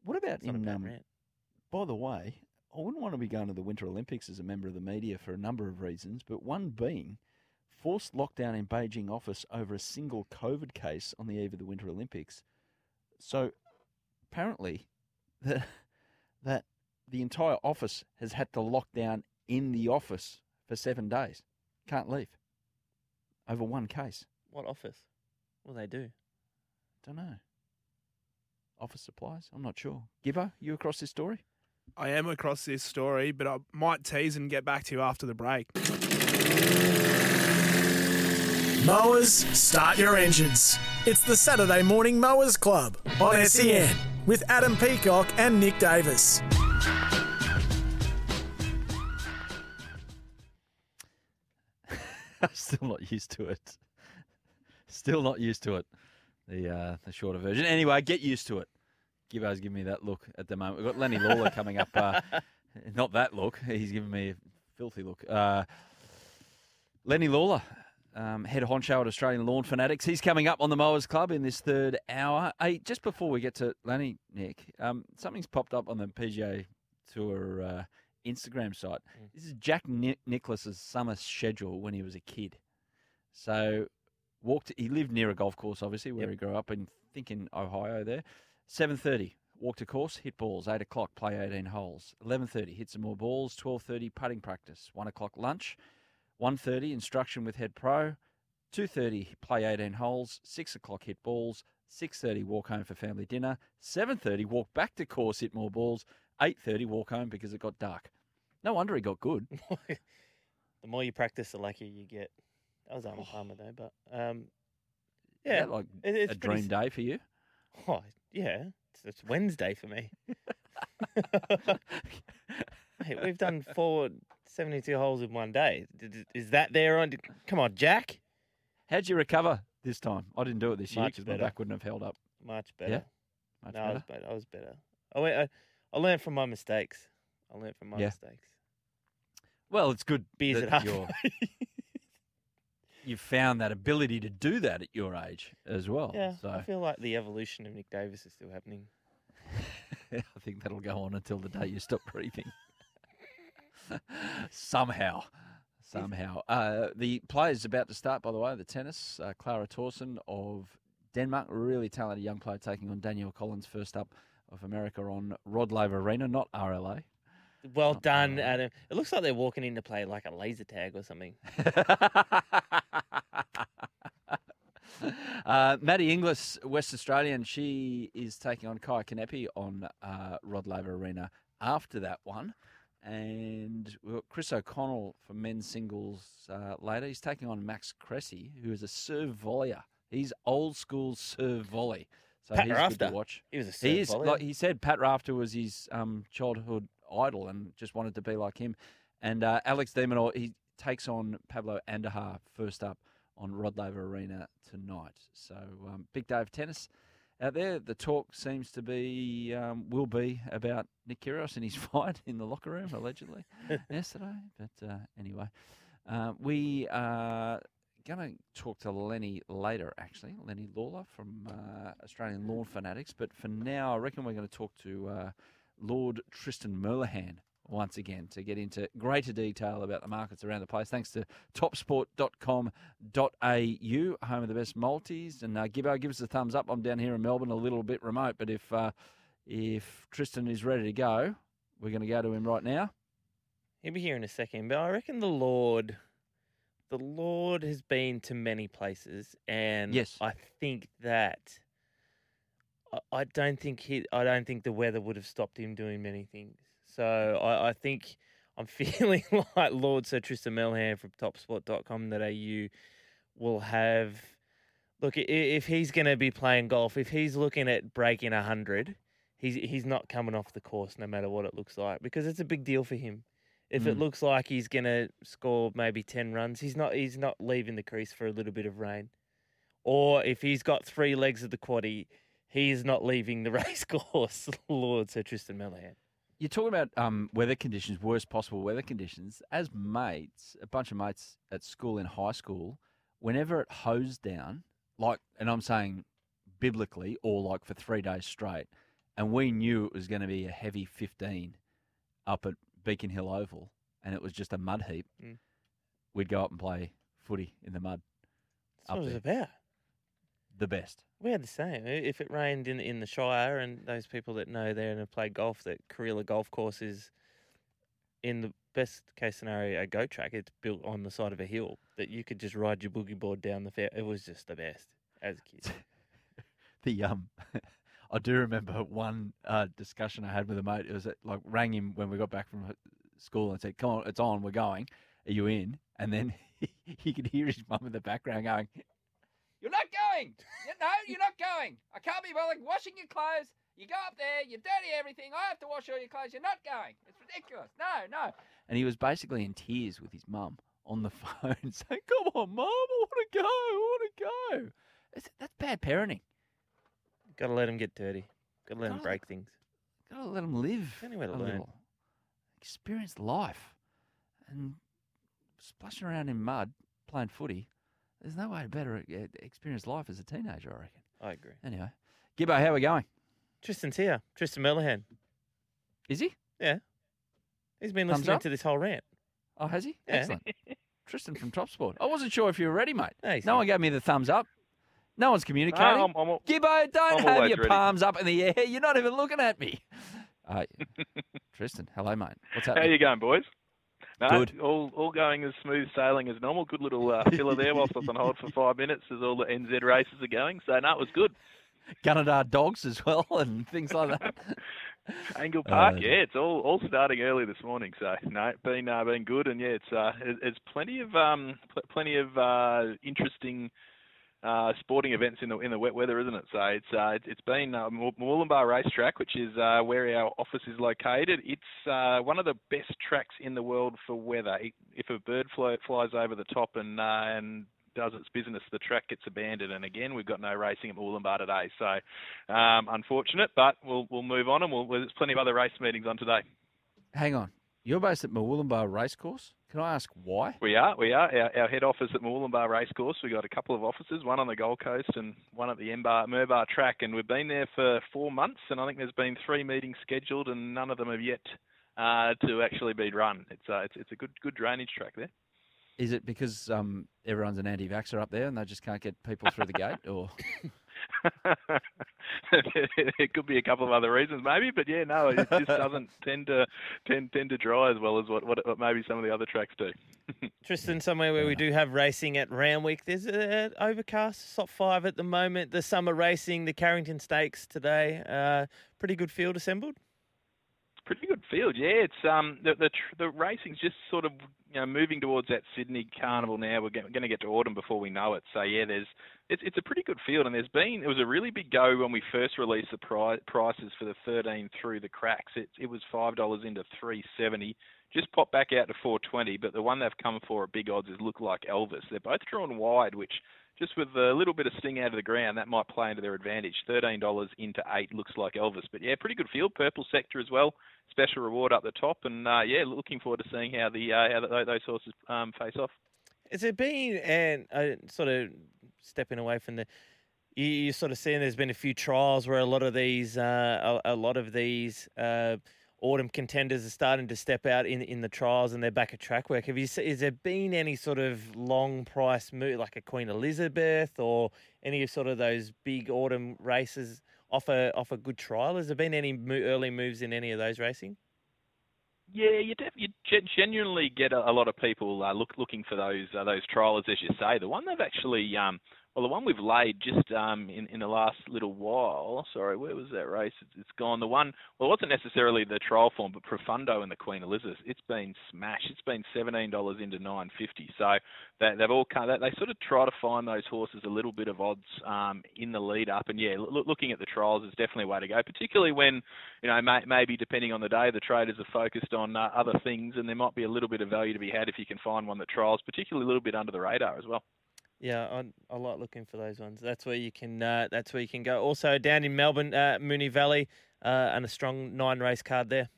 What about in, um. By the way, I wouldn't want to be going to the Winter Olympics as a member of the media for a number of reasons, but one being forced lockdown in Beijing office over a single COVID case on the eve of the Winter Olympics. So apparently, the, that the entire office has had to lock down in the office for seven days. Can't leave over one case. What office? What do they do? Don't know. Office supplies? I'm not sure. Gibbo, you across this story? I am across this story, but I might tease and get back to you after the break. Mowers, start your engines. It's the Saturday Morning Mowers Club on SEN with Adam Peacock and Nick Davis. I'm still not used to it. Still not used to it. The uh, the shorter version. Anyway, get used to it. Gibbo's giving me that look at the moment. We've got Lenny Lawler coming up. Uh, not that look. He's giving me a filthy look. Uh, Lenny Lawler, um, head honcho at Australian Lawn Fanatics. He's coming up on the Mowers Club in this third hour. Hey, just before we get to Lenny, Nick, um, something's popped up on the PGA Tour uh, Instagram site. This is Jack Ni- Nicklaus's summer schedule when he was a kid. So walked. He lived near a golf course, obviously, where he grew up, in think in Ohio. There, seven thirty. Walk to course, hit balls. Eight o'clock, play eighteen holes. Eleven thirty, hit some more balls. Twelve thirty, putting practice. One o'clock, lunch. One thirty, instruction with head pro. Two thirty, play eighteen holes. Six o'clock, hit balls. Six thirty, walk home for family dinner. Seven thirty, walk back to course, hit more balls. Eight thirty, walk home because it got dark. No wonder he got good. The more you practice, the luckier you get. That was Arnold Palmer though, but um, yeah, like it- it's a pretty dream day for you? Oh, yeah. It's, it's Wednesday for me. Mate, we've done four 72 holes in one day. Is that there on? Come on, Jack. How'd you recover this time? I didn't do it this year because my better. back wouldn't have held up. Much better. Yeah? Much no, I was better? better. I was better. I went. I, I learned from my mistakes. I learned from my Yeah. mistakes. Well, it's good Beers that at half. you're, you've found that ability to do that at your age as well. Yeah, So I feel like the evolution of Nick Davis is still happening. I think that'll go on until the day you stop breathing. Somehow. Somehow. Uh, the players about to start, by the way, the tennis. Uh, Clara Tauson of Denmark, really talented young player taking on Danielle Collins, first up of America on Rod Laver Arena, not RLA. Well done, Adam. It looks like they're walking in to play like a laser tag or something. Uh, Maddie Inglis, West Australian, she is taking on Kaya Kanepi on uh, Rod Laver Arena after that one. And we've got Chris O'Connell for men's singles uh, later. He's taking on Max Cressy, who is a serve volleyer. He's old school serve volley. So Pat he's good to watch. He was a He serve is, volleyer. like he said, Pat Rafter was his um, childhood idol and just wanted to be like him. And uh, Alex de Minaur, he takes on Pablo Andujar first up on Rod Laver Arena tonight. So um, big day of tennis out there. The talk seems to be um, will be about Nick Kyrgios and his fight in the locker room allegedly yesterday. But uh, anyway, uh, we are going to talk to Lenny later. Actually, Lenny Lawler from uh, Australian Lawn Fanatics. But for now, I reckon we're going to talk to uh, Lord Tristan Merlihan once again to get into greater detail about the markets around the place. Thanks to topsport.com.au, home of the best multis. And uh, Gibbo, give us a thumbs up. I'm down here in Melbourne, a little bit remote, but if uh, if Tristan is ready to go, we're going to go to him right now. He'll be here in a second, but I reckon the Lord, the Lord has been to many places, and Yes. I think that I, don't think he, I don't think the weather would have stopped him doing many things. So I, I think I'm feeling like Lord Sir Tristan Melham from TopSport.com.au will have. Look, if he's going to be playing golf, if he's looking at breaking hundred, he's he's not coming off the course no matter what it looks like because it's a big deal for him. If it Mm. looks like he's going to score maybe ten runs, he's not he's not leaving the crease for a little bit of rain. Or if he's got three legs of the quaddy, he is not leaving the race course. Lord Sir Tristan Melahan. You're talking about um, weather conditions, worst possible weather conditions. As mates, a bunch of mates at school in high school, whenever it hosed down, like, and I'm saying biblically, or like for three days straight, and we knew it was going to be a heavy 15 up at Beacon Hill Oval, and it was just a mud heap, Mm. we'd go up and play footy in the mud. That's what it was there. about. The best. We had the same. If it rained in in the Shire, and those people that know there and have played golf, that Kareela Golf Course is, in the best case scenario, a go track. It's built on the side of a hill that you could just ride your boogie board down the fair. It was just the best as a kid. the um I do remember one uh, discussion I had with a mate. It was at, like rang him when we got back from school and said, "Come on, it's on, we're going. Are you in?" And then he could hear his mum in the background going, "You're not going. No, you're not going. I can't be bothered washing your clothes. You go up there, you dirty everything. I have to wash all your clothes. You're not going. It's ridiculous. No, no." And he was basically in tears with his mum on the phone, saying, "Come on, mum, I want to go. I want to go." It's, that's bad parenting. Got to let him get dirty. Got to let him break things. Gotta let him live. Anyway to learn. little. Experience life. And splashing around in mud, playing footy, there's no way to better e- experience life as a teenager, I reckon. I agree. Anyway, Gibbo, how are we going? Tristan's here. Tristan Melahan. Is he? Yeah. He's been Thumbs listening up? to this whole rant. Oh, has he? Yeah. Excellent. Tristan from Top Sport. I wasn't sure if you were ready, mate. No, no one gave me the thumbs up. No one's communicating. I'm- I'm- Gibbo, don't I'm have your ready. palms up in the air. You're not even looking at me. Uh, Tristan, hello, mate. What's How happening? you going, boys? No, Good. All all going as smooth sailing as normal. Good little uh, filler there whilst I was on hold for five minutes as all the NZ races are going. So no, it was good. Gunnedah dogs as well and things like that. Angle Park, Uh, yeah, it's all all starting early this morning. So no, been uh, been good, and yeah, it's uh, it's plenty of um pl- plenty of uh interesting uh, sporting events in the in the wet weather, isn't it? So it's uh, it's, it's been uh, Murwillumbah Racetrack, which is uh, where our office is located. It's uh, one of the best tracks in the world for weather. If a bird fly, flies over the top and uh, and does its business, the track gets abandoned. And again, we've got no racing at Murwillumbah today, so um, unfortunate. But we'll we'll move on, and we'll, there's plenty of other race meetings on today. Hang on, you're based at Murwillumbah Racecourse. Can I ask why? We are, we are. Our, our head office at Murwillumbah Racecourse. We've got a couple of offices, one on the Gold Coast and one at the Embar, Merbar track. And we've been there for four months, and I think there's been three meetings scheduled, and none of them have yet uh, to actually be run. It's, uh, it's, it's a good, good drainage track there. Is it because um, everyone's an anti-vaxxer up there and they just can't get people through the gate, or? it could be a couple of other reasons, maybe, but yeah, no, it just doesn't tend to tend tend to dry as well as what what, what maybe some of the other tracks do. Tristan, somewhere where we do have racing at Randwick, there's an overcast top five at the moment. The summer racing, the Carrington Stakes today, uh, pretty good field assembled pretty good field. Yeah, it's um the the, the racing's just sort of you know moving towards that Sydney Carnival now. We're going to get to autumn before we know it. So yeah, there's it's it's a pretty good field, and there's been it was a really big go when we first released the pri- prices for the 13 through the cracks. It it was five dollars into 370. Just popped back out to 420, but the one they've come for at big odds is look like Elvis. They're both drawn wide, which just with a little bit of sting out of the ground, that might play into their advantage. $13 into 8 looks like Elvis. But yeah, pretty good field. Purple sector as well. Special reward up the top. And uh, yeah, looking forward to seeing how the uh, how those horses um, face off. Has it been, and uh, sort of stepping away from the you, you sort of seeing there's been a few trials where a lot of these uh, a, a, lot of these uh, autumn contenders are starting to step out in in the trials and they're back at track work. Have you has there been any sort of long price move like a Queen Elizabeth or any sort of those big autumn races off a good trial? Has there been any early moves in any of those racing? Yeah, you, def- you genuinely get a, a lot of people uh, look, looking for those uh, those trials, as you say. The one they've actually um, well, the one we've laid just um, in in the last little while. Sorry, where was that race? It's, it's gone. The one, well, it wasn't necessarily the trial form, but Profundo and the Queen Elizabeth. It's been smashed. It's been seventeen dollars into nine fifty. So they, they've all come. They, they sort of try to find those horses a little bit of odds um, in the lead up. And yeah, look, looking at the trials is definitely a way to go. Particularly when you know may, maybe depending on the day, the traders are focused on uh, other things, and there might be a little bit of value to be had if you can find one that trials, particularly a little bit under the radar as well. Yeah, I, I like looking for those ones. That's where you can. Uh, that's where you can go. Also down in Melbourne, uh, Moonee Valley, uh, and a strong nine race card there.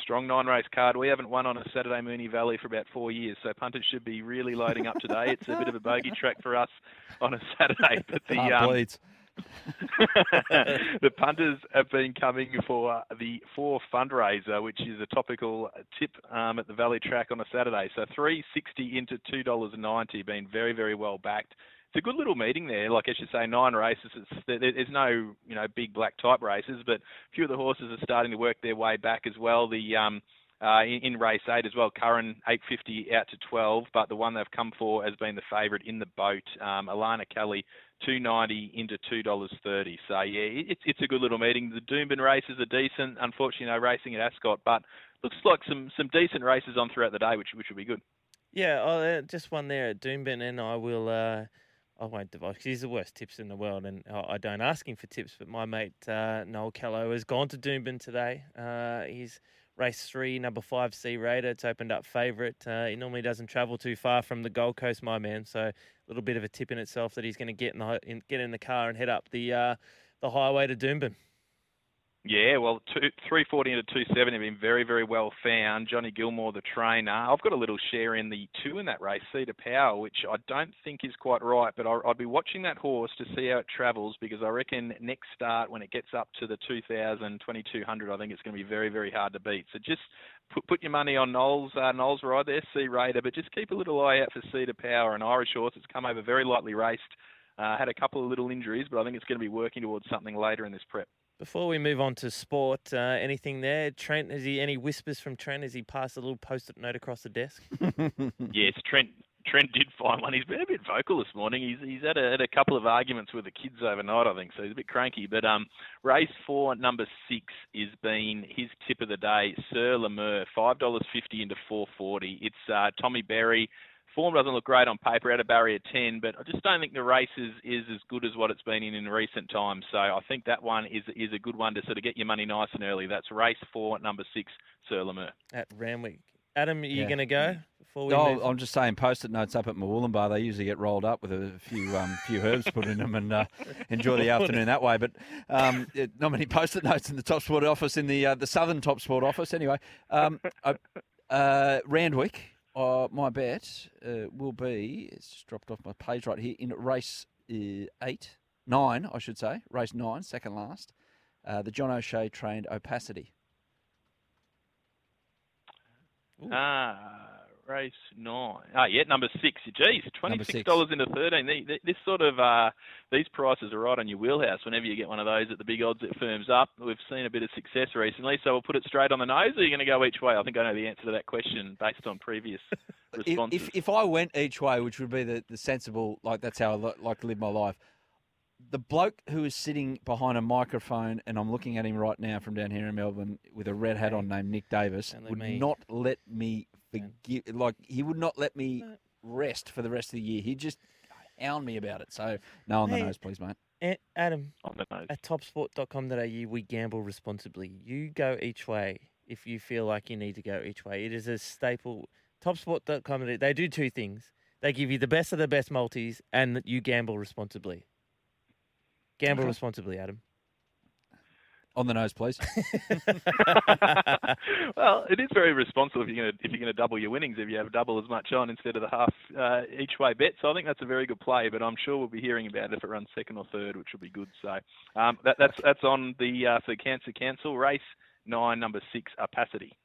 Strong nine race card. We haven't won on a Saturday Moonee Valley for about four years, so punters should be really loading up today. it's a bit of a bogey track for us on a Saturday, but the um, the punters have been coming for the four fundraiser, which is a topical tip um, at the Valley Track on a Saturday. So three sixty into two dollars ninety, been very very well backed. It's a good little meeting there. Like I should say, nine races. It's, there's no you know big black type races, but a few of the horses are starting to work their way back as well. The um, uh, in, in, race eight as well. Curran 850 out to 12, but the one they've come for has been the favourite in the boat. Um, Alana Kelly 290 into two dollars thirty. So yeah, it's it's a good little meeting. The Doomben races are decent. Unfortunately, no racing at Ascot, but looks like some some decent races on throughout the day, which which will be good. Yeah, oh, uh, just one there at Doomben, and I will. Uh, I won't divulge because he's the worst tips in the world, and I don't ask him for tips. But my mate uh, Noel Callow has gone to Doomben today. Uh, he's race three, number five, Sea Raider. It's opened up favourite. Uh, he normally doesn't travel too far from the Gold Coast, my man. So a little bit of a tip in itself that he's going to get in the in, get in the car and head up the uh, the highway to Doomben. Yeah, well, two, 340 into 270 have been very, very well found. Johnny Gilmore, the trainer. I've got a little share in the two in that race, Cedar Power, which I don't think is quite right, but I'll, I'll be watching that horse to see how it travels because I reckon next start, when it gets up to the 2000, 2200, I think it's going to be very, very hard to beat. So just put put your money on Knowles, uh, Knowles right there, Sea Raider, but just keep a little eye out for Cedar Power, an Irish horse that's come over very lightly raced. Uh, had a couple of little injuries, but I think it's going to be working towards something later in this prep. Before we move on to sport, uh, anything there? Trent, has he any whispers from Trent? Has he passed a little post-it note across the desk? yes, Trent. Trent did find one. He's been a bit vocal this morning. He's he's had a, had a couple of arguments with the kids overnight, I think, so he's a bit cranky. But um, race four, number six, is been his tip of the day. Sir Lemur, five dollars fifty into four forty. It's uh, Tommy Berry form doesn't look great on paper at a barrier 10, but I just don't think the race is, is as good as what it's been in in recent times. So I think that one is is a good one to sort of get your money nice and early. That's race four, number six, Sir Lemur. At Randwick. Adam, are you Yeah. going to go before we Oh, move? I'm just saying, post-it notes up at Murwillumbah. They usually get rolled up with a few um, few herbs put in them and uh, enjoy the afternoon that way. But um, it- not many post-it notes in the Top Sport office, in the uh, the Southern Top Sport office. Anyway, um, I, uh, Randwick. Uh, my bet uh, will be. It's just dropped off my page right here in race uh, eight, nine, I should say. Race nine, second last. Uh, the John O'Shea trained Opacity. Ah, race nine. Ah, yeah, number six. Geez, twenty six dollars into thirteen. The- the- This sort of uh, these prices are right on your wheelhouse. Whenever you get one of those at the big odds, it firms up. We've seen a bit of success recently, so we'll put it straight on the nose. Or are you going to go each way? I think I know the answer to that question based on previous if, responses. if if I went each way, which would be the, the sensible, like that's how I li- like to live my life. The bloke who is sitting behind a microphone, and I'm looking at him right now from down here in Melbourne with a red hat on, named Nick Davis, would me- not let me forgive. Like he would not let me rest for the rest of the year. He'd just hound me about it. So no on the nose, please, mate. Adam, on the nose. at topsport.com.au, we gamble responsibly. You go each way if you feel like you need to go each way. It is a staple. Topsport.com.au, they do two things. They give you the best of the best multis, and you gamble responsibly. Gamble Okay. responsibly, Adam. On the nose, please. well, it is very responsible if you're going to if you're going to double your winnings if you have double as much on instead of the half uh, each way bet. So I think that's a very good play. But I'm sure we'll be hearing about it if it runs second or third, which will be good. So um, that, that's that's on the uh, for Cancer Cancel race nine, number six, Opacity.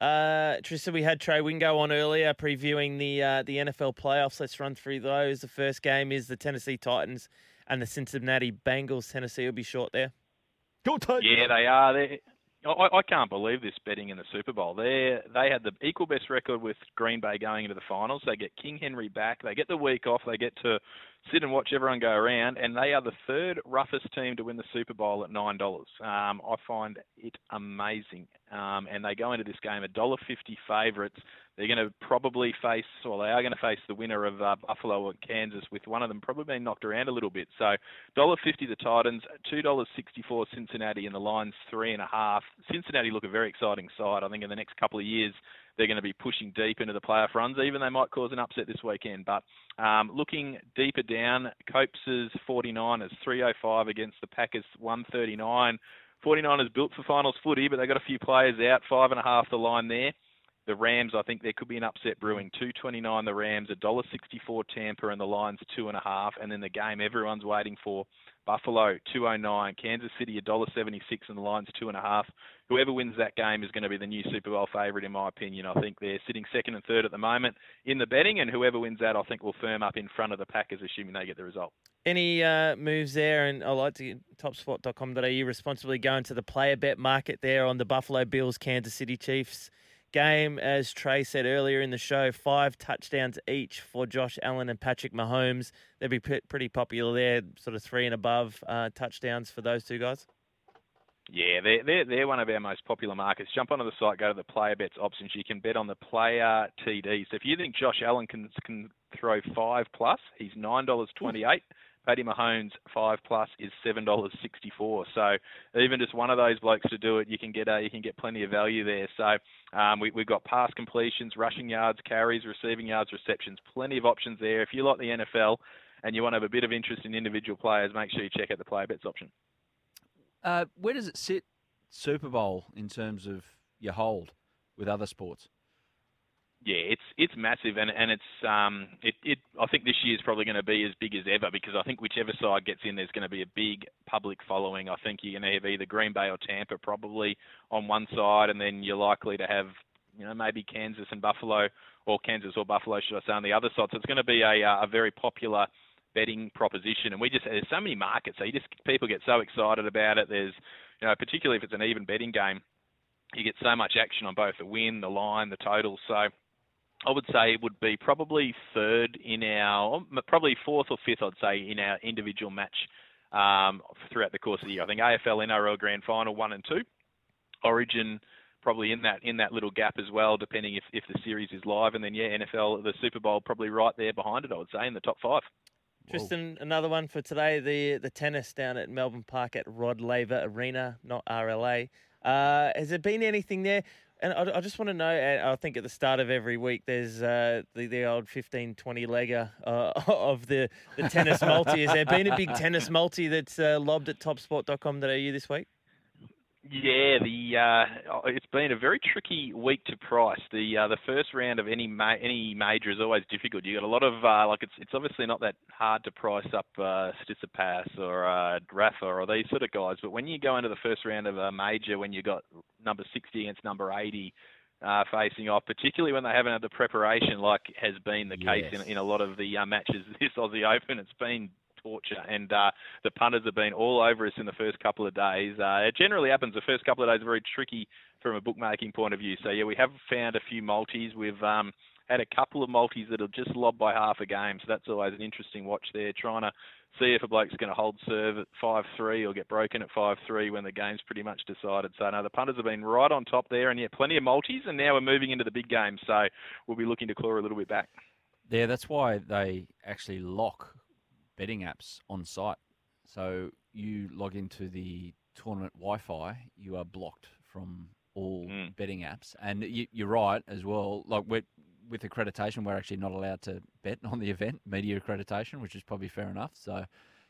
Uh, Trista, we had Trey Wingo on earlier previewing the uh, the NFL playoffs. Let's run through those. The first game is the Tennessee Titans and the Cincinnati Bengals. Tennessee will be short there. Go Yeah, they are. They're, I, I can't believe this betting in the Super Bowl. They they had the equal best record with Green Bay going into the finals. They get King Henry back. They get the week off. They get to sit and watch everyone go around, and they are the third roughest team to win the Super Bowl at nine dollars. Um, I find it amazing. Um, and they go into this game a dollar fifty favourites. They're going to probably face, or they are going to face the winner of uh, Buffalo and Kansas, with one of them probably being knocked around a little bit. So, dollar fifty the Titans, two dollars sixty four Cincinnati, and the lines three and a half. Cincinnati look a very exciting side. I think in the next couple of years they're going to be pushing deep into the playoff runs. Even they might cause an upset this weekend. But um, looking deeper down, Copes' 49ers 305 against the Packers 139. 49ers built for finals footy, but they got a few players out. Five and a half the line there. The Rams, I think there could be an upset brewing. Two twenty nine the Rams, a dollar sixty four Tampa, and the lines two and a half. And then the game everyone's waiting for. Buffalo two oh nine, Kansas City a dollar seventy six, and the lines two and a half. Whoever wins that game is going to be the new Super Bowl favourite, in my opinion. I think they're sitting second and third at the moment in the betting, and whoever wins that, I think will firm up in front of the Packers, assuming they get the result. Any uh, moves there? And I like to topsport.com.au responsibly go into the player bet market there on the Buffalo Bills Kansas City Chiefs game. As Trey said earlier in the show, five touchdowns each for Josh Allen and Patrick Mahomes. They'd be pre- pretty popular there, sort of three and above uh, touchdowns for those two guys. Yeah, they're, they're, they're one of our most popular markets. Jump onto the site, go to the player bets options. You can bet on the player TD. So if you think Josh Allen can can throw five plus, he's nine dollars twenty eight. Paddy Mahomes five plus is seven dollars sixty four. So even just one of those blokes to do it, you can get you can get plenty of value there. So um, we, we've got pass completions, rushing yards, carries, receiving yards, receptions, plenty of options there. If you like the NFL and you want to have a bit of interest in individual players, make sure you check out the player bets option. Uh, where does it sit, Super Bowl, in terms of your hold with other sports? Yeah, it's it's massive, and and it's um it, it I think this year is probably going to be as big as ever because I think whichever side gets in, there's going to be a big public following. I think you're going to have either Green Bay or Tampa probably on one side, and then you're likely to have you know maybe Kansas and Buffalo, or Kansas or Buffalo, should I say, on the other side. So it's going to be a uh, a very popular betting proposition, and we just there's so many markets, so you just people get so excited about it. There's you know particularly if it's an even betting game, you get so much action on both the win, the line, the total. So I would say it would be probably third in our, probably fourth or fifth, I'd say, in our individual match um, throughout the course of the year. I think AFL, NRL Grand Final one and two, Origin probably in that in that little gap as well, depending if, if the series is live. And then yeah, NFL the Super Bowl probably right there behind it. I would say in the top five. Tristan, another one for today. The the tennis down at Melbourne Park at Rod Laver Arena, not RLA. Uh, has there been anything there? And I, I just want to know, and I think at the start of every week, there's uh, the, the old 15, 20 legger uh, of the, the tennis multi. Has there been a big tennis multi that's uh, lobbed at topsport.com.au this week? Yeah, the uh, it's been a very tricky week to price. The uh, the first round of any ma- any major is always difficult. You got a lot of uh, like it's it's obviously not that hard to price up uh, Tsitsipas or uh, Rafa or these sort of guys, but when you go into the first round of a major, when you got number 60 against number 80 uh, facing off, particularly when they haven't had the preparation like has been the case Yes. in, in a lot of the uh, matches this Aussie Open. It's been torture, and uh, the punters have been all over us in the first couple of days. Uh, it generally happens. The first couple of days are very tricky from a bookmaking point of view. So yeah, we have found a few multis. We've um, had a couple of multis that have just lobbed by half a game, so that's always an interesting watch there. Trying to see if a bloke's going to hold serve at five three or get broken at five three when the game's pretty much decided. So no, the punters have been right on top there, and yeah, plenty of multis, and now we're moving into the big game. So we'll be looking to claw a little bit back. Yeah, that's why they actually lock betting apps on site. So you log into the tournament Wi-Fi, you are blocked from all hmm. betting apps. And you, you're right as well. Like with accreditation, we're actually not allowed to bet on the event, media accreditation, which is probably fair enough. So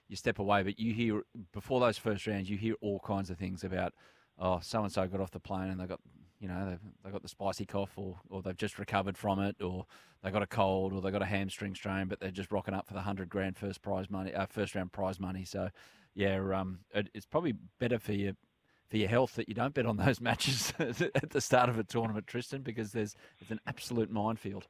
you step away, but you hear before those first rounds, you hear all kinds of things about. Oh, so and so got off the plane and they got, you know, they've, they've got the spicy cough, or or they've just recovered from it, or they've got a cold, or they've got a hamstring strain, but they're just rocking up for the hundred grand first prize money, uh, first round prize money. So, yeah, um, it, it's probably better for you for your health that you don't bet on those matches at the start of a tournament, Tristan, because there's it's an absolute minefield.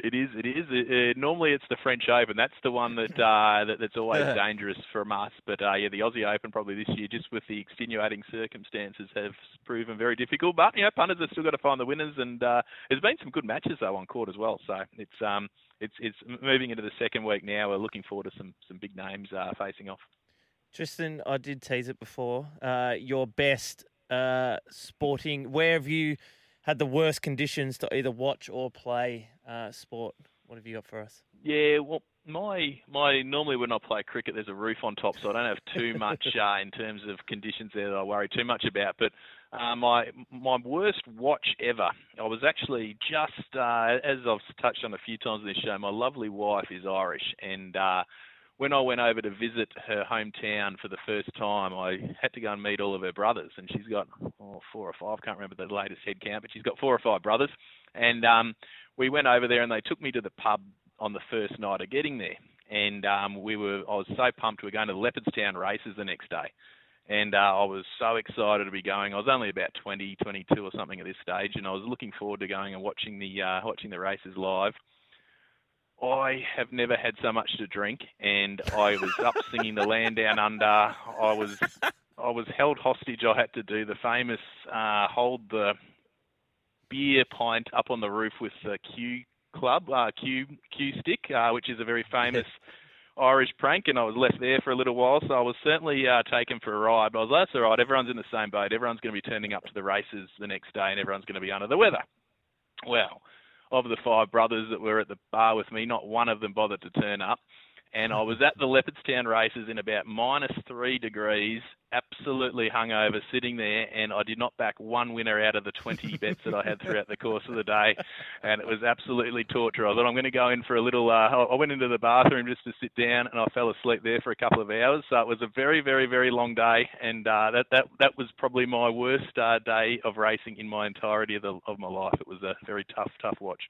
It is. It is. Uh, normally, it's the French Open. That's the one that, uh, that that's always dangerous from us. But uh, yeah, the Aussie Open probably this year, just with the extenuating circumstances, have proven very difficult. But you know, punters have still got to find the winners, and uh, there's been some good matches though on court as well. So it's um it's it's moving into the second week now. We're looking forward to some some big names uh, facing off. Tristan, I did tease it before. Uh, your best uh, sporting. Where have you had the worst conditions to either watch or play uh, sport? What have you got for us? Yeah, well, my my normally when I play cricket, there's a roof on top, so I don't have too much uh, in terms of conditions there that I worry too much about. But uh, my my worst watch ever. I was actually just uh, as I've touched on a few times in this show. My lovely wife is Irish, and uh, when I went over to visit her hometown for the first time, I had to go and meet all of her brothers, and she's got oh, four or five. Can't remember the latest head count, but she's got four or five brothers. And um, we went over there, and they took me to the pub on the first night of getting there. And um, we were, I was so pumped. We were going to the Leopardstown races the next day, and uh, I was so excited to be going. I was only about 20, 22 or something at this stage, and I was looking forward to going and watching the uh, watching the races live. I have never had so much to drink, and I was up singing the land down under. I was I was held hostage. I had to do the famous uh, hold the beer pint up on the roof with the Q Club uh, Q Q stick, uh, which is a very famous Irish prank, and I was left there for a little while. So I was certainly uh, taken for a ride. But I was like, that's all right. Everyone's in the same boat. Everyone's going to be turning up to the races the next day, and everyone's going to be under the weather. Well, of the five brothers that were at the bar with me, not one of them bothered to turn up. And I was at the Leopardstown races in about minus three degrees, absolutely hungover, sitting there, and I did not back one winner out of the 20 bets that I had throughout the course of the day, and it was absolutely torture. I thought I'm going to go in for a little. Uh, I went into the bathroom just to sit down, and I fell asleep there for a couple of hours. So it was a very, very, very long day, and uh, that that that was probably my worst uh, day of racing in my entirety of, the, of my life. It was a very tough, tough watch.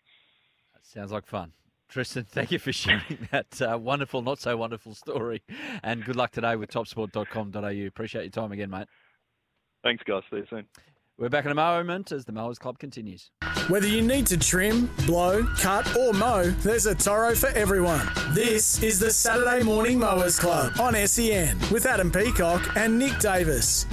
Sounds like fun. Tristan, thank you for sharing that uh, wonderful, not so wonderful story. And good luck today with topsport.com.au. Appreciate your time again, mate. Thanks, guys. See you soon. We're back in a moment as the Mowers Club continues. Whether you need to trim, blow, cut, or mow, there's a Toro for everyone. This is the Saturday Morning Mowers Club on SEN with Adam Peacock and Nick Davis.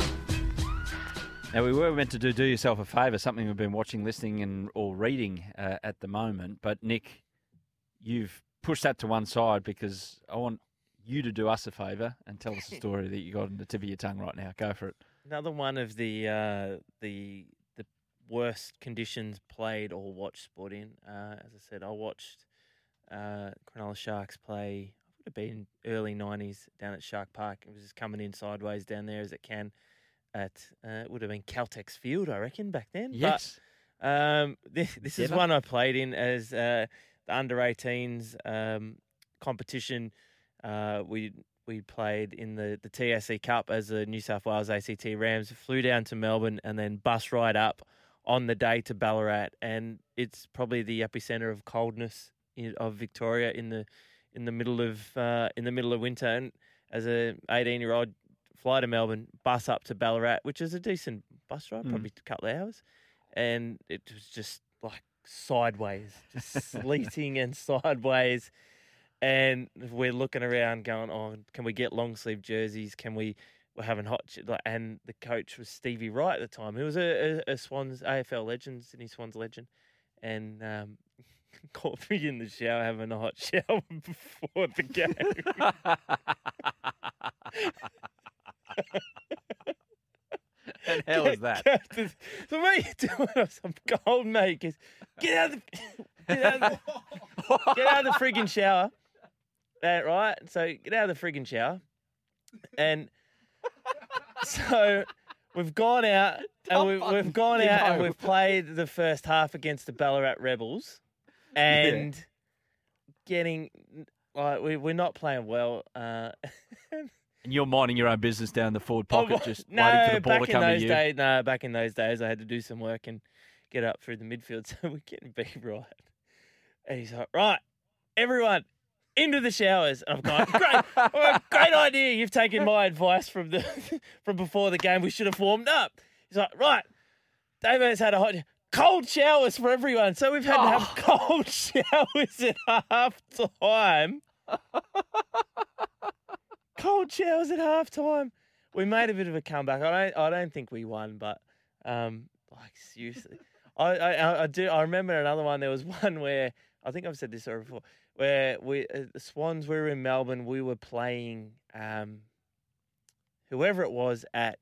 Now, we were meant to do Do Yourself a Favour, something we've been watching, listening, and or reading uh, at the moment. But, Nick, you've pushed that to one side because I want you to do us a favour and tell us a story that you got on the tip of your tongue right now. Go for it. Another one of the uh, the the worst conditions played or watched sport in. Uh, as I said, I watched uh, Cronulla Sharks play. Would have been early '90s down at Shark Park. It was just coming in sideways down there as it can. At uh, it would have been Caltex Field, I reckon, back then. But, Yes. um, this this is one I played in as uh, the under 18s um, competition. Uh, we we played in the, the TAC Cup as the New South Wales ACT Rams. Flew down to Melbourne and then bus ride up on the day to Ballarat, and it's probably the epicenter of coldness in, of Victoria in the in the middle of uh, in the middle of winter. And as a 18 year old, fly to Melbourne, bus up to Ballarat, which is a decent bus ride, Mm. probably a couple of hours, and it was just like sideways, just sleeting and sideways. And we're looking around, going, "Oh, can we get long sleeve jerseys? Can we?" We're having hot, and the coach was Stevie Wright at the time, who was a, a, a Swans AFL legend, Sydney Swans legend, and um, caught me in the shower having a hot shower before the game. And how was that? Captain, so what are you doing? I'm cold, mate. He goes, Get out of the, get out of the, get out of the friggin' shower. That right? So get out of the friggin' shower. And so we've gone out and we've, we've gone out and we've played the first half against the Ballarat Rebels. And getting like we, we're not playing well. Uh, And you're minding your own business down the forward Oh, pocket, just no, waiting for the ball back to come in to those you. Days, no, back in those days, I had to do some work and get up through the midfield. So we're getting beat right. And he's like, right, everyone into the showers. And I'm going, great, great idea. You've taken my advice from the from before the game. We should have warmed up. He's like, right, David's had a hot cold showers for everyone. So we've had to have cold showers at half time. cold showers at half time. We made a bit of a comeback. I don't I don't think we won, but um like seriously. I, I I- do I remember another one. There was one where I think I've said this before, where we uh, the Swans we were in Melbourne. We were playing um whoever it was at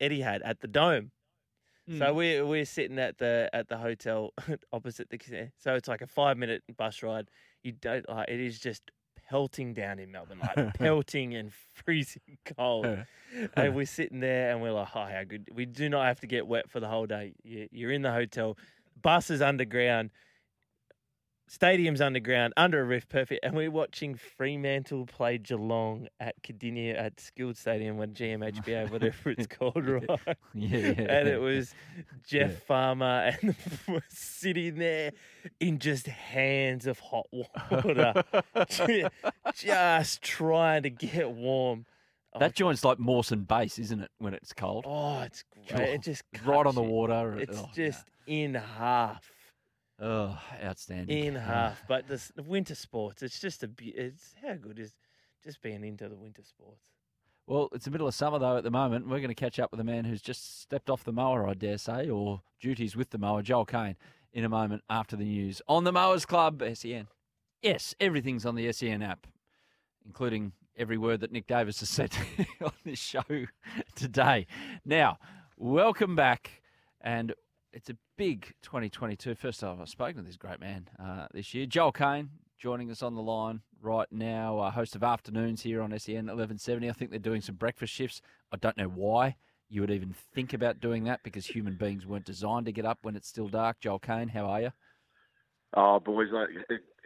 Etihad at the Dome. So Mm. we we're sitting at the at the hotel opposite the. So it's like a five minute bus ride. You don't like it is just pelting down in Melbourne, like pelting and freezing cold. and we're sitting there and we're like, oh, how good. We do not have to get wet for the whole day. You- You're in the hotel, bus is underground, stadium's underground, under a roof, perfect. And we're watching Fremantle play Geelong at Kardinia at Skilled Stadium when GMHBA, whatever it's called, right? Yeah, yeah, And it was Jeff Yeah. Farmer and we're sitting there in just hands of hot water, just trying to get warm. Oh, that joint's like Mawson Base, isn't it, when it's cold? Oh, it's great. It oh, just right on the water. It's Oh, just in half. Oh, outstanding. In half. But the the winter sports, it's just a it's how good is just being into the winter sports. Well, it's the middle of summer though at the moment. We're going to catch up with a man who's just stepped off the mower, I dare say, or duties with the mower, Joel Kane, in a moment after the news on the Mowers Club SEN. Yes, everything's on the SEN app, including every word that Nick Davis has said on this show today. Now, welcome back, and it's a big 2022. First time I've spoken to this great man uh, this year, Joel Kane, joining us on the line right now, uh, host of Afternoons here on SEN 1170. I think they're doing some breakfast shifts. I don't know why you would even think about doing that because human beings weren't designed to get up when it's still dark. Joel Kane, how are you? Oh, boys,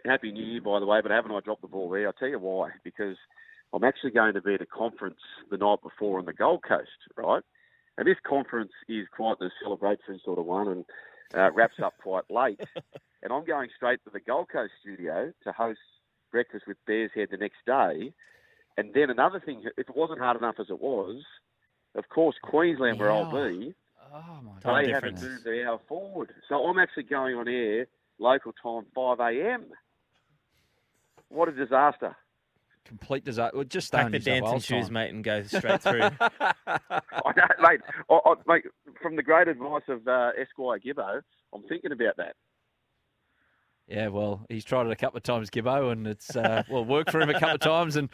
happy New Year, by the way, but haven't I dropped the ball there? I'll tell you why. Because I'm actually going to be at a conference the night before on the Gold Coast, right? And this conference is quite the celebratory sort of one and uh, wraps up quite late. and I'm going straight to the Gold Coast studio to host breakfast with Bears Head the next day. And then another thing, if it wasn't hard enough as it was, of course, Queensland, where I'll be, Oh, my they haven't moved the hour forward. So I'm actually going on air local time 5 a.m. What a disaster. Complete disaster. Well, just Pack stay the on New South dancing shoes, time. mate, and go straight through. I know, mate, I, I, mate. From the great advice of uh, Esquire Gibbo, I'm thinking about that. Yeah, well, he's tried it a couple of times, Gibbo, and it's uh, well worked for him a couple of times, and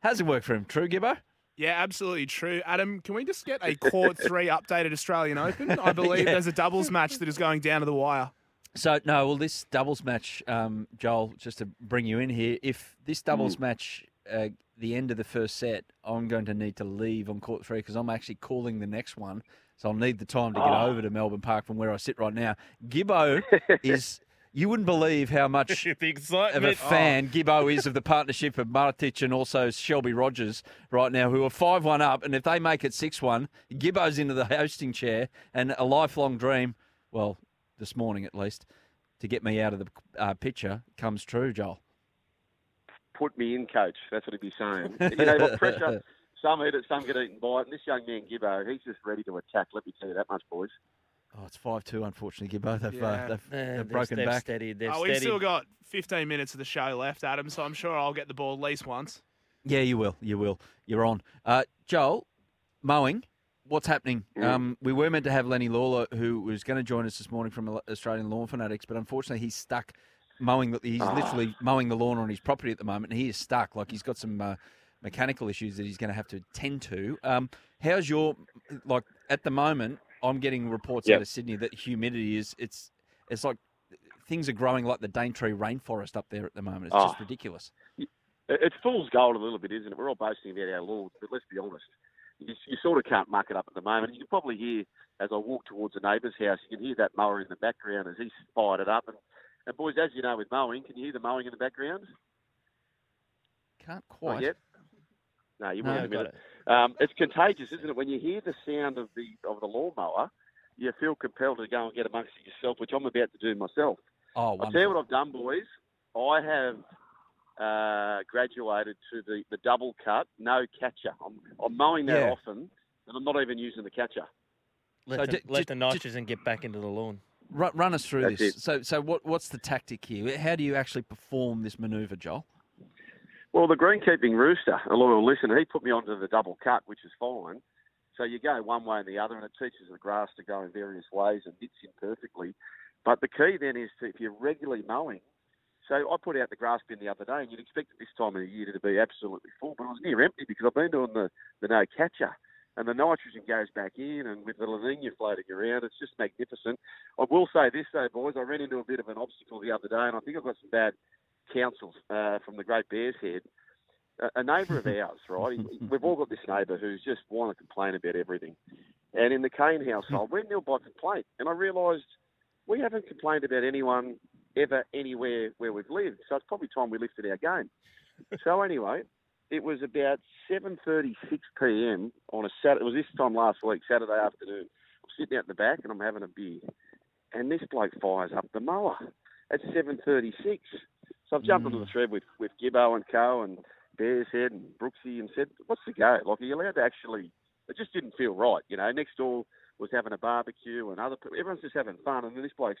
hasn't worked for him. True, Gibbo. Yeah, absolutely true. Adam, can we just get a Court 3 updated Australian Open? I believe Yeah. there's a doubles match that is going down to the wire. So no, well, this doubles match, um, Joel, just to bring you in here, if this doubles Mm. match, uh, the end of the first set, I'm going to need to leave on court three because I'm actually calling the next one, so I'll need the time to get Oh. over to Melbourne Park from where I sit right now. Gibbo is. You wouldn't believe how much of a excitement. fan Gibbo is of the partnership of Martić and also Shelby Rogers right now, who are 5 1 up. And if they make it 6 1, Gibbo's into the hosting chair and a lifelong dream, well, this morning at least, to get me out of the uh, picture comes true, Joel. Put me in, coach. That's what he'd be saying. you know, what pressure. Some eat it, some get eaten by it. And this young man, Gibbo, he's just ready to attack. Let me tell you that much, boys. Oh, it's 5 2, unfortunately, Gibbo. They've, Yeah. uh, they've, Yeah, they've they've- broken they've back. steadied, they've Oh, we've still got 15 minutes of the show left, Adam, so I'm sure I'll get the ball at least once. Yeah, you will. You will. You're on. Uh, Joel, mowing. What's happening? Mm. Um, we were meant to have Lenny Lawler, who was going to join us this morning from Australian Lawn Fanatics, but unfortunately he's stuck mowing. The, he's Ah. literally mowing the lawn on his property at the moment, and he is stuck. Like he's got some uh, mechanical issues that he's going to have to tend to. Um, how's your like at the moment? I'm getting reports Yep. out of Sydney that humidity is it's it's like things are growing like the Daintree rainforest up there at the moment. It's just Oh. ridiculous. It- It's fool's gold a little bit, isn't it? We're all boasting about our laws, but let's be honest. You, you sort of can't muck it up at the moment. You can probably hear, as I walk towards a neighbour's house, you can hear that mower in the background as he's fired it up. And, and boys, as you know with mowing, can you hear the mowing in the background? Can't quite. yet? No, you No, will in a minute. Um, it's contagious, isn't it? When you hear the sound of the of the lawnmower, you feel compelled to go and get amongst it yourself, which I'm about to do myself. Oh, I'll tell you what I've done, boys. I have uh, graduated to the, the double cut, no catcher. I'm, I'm mowing that Yeah. often, and I'm not even using the catcher. Let, So the, ju- let ju- the nitrogen get back into the lawn. Run, run us through That's this. it. So, so what, what's the tactic here? How do you actually perform this manoeuvre, Joel? Well, the greenkeeping rooster, a loyal listener, he put me onto the double cut, which is fine. So you go one way and the other, and it teaches the grass to go in various ways and hits in perfectly. But the key then is to, if you're regularly mowing, so I put out the grass bin the other day, and you'd expect it this time of the year to be absolutely full, but it was near empty because I've been doing the, the no catcher. And the nitrogen goes back in, and with the La Nina floating around, it's just magnificent. I will say this, though, boys, I ran into a bit of an obstacle the other day, and I think I've got some bad counsels uh, from the Great Bears Head. A, a neighbour of ours, right? We've all got this neighbour who's just want to complain about everything. And in the Kane household, we're nil by complaint. And I realised we haven't complained about anyone ever anywhere where we've lived. So it's probably time we lifted our game. so anyway, it was about 7:36 p.m. on a Saturday. It was this time last week, Saturday afternoon. I'm sitting out in the back and I'm having a beer, and this bloke fires up the mower at 7:36. So I've jumped onto the mm. thread with with Gibbo and Co and Bears Head and Brooksy and said, "What's the go? Like, are you allowed to actually?" It just didn't feel right, you know. Next door was having a barbecue and other people. Everyone's just having fun, and then this bloke,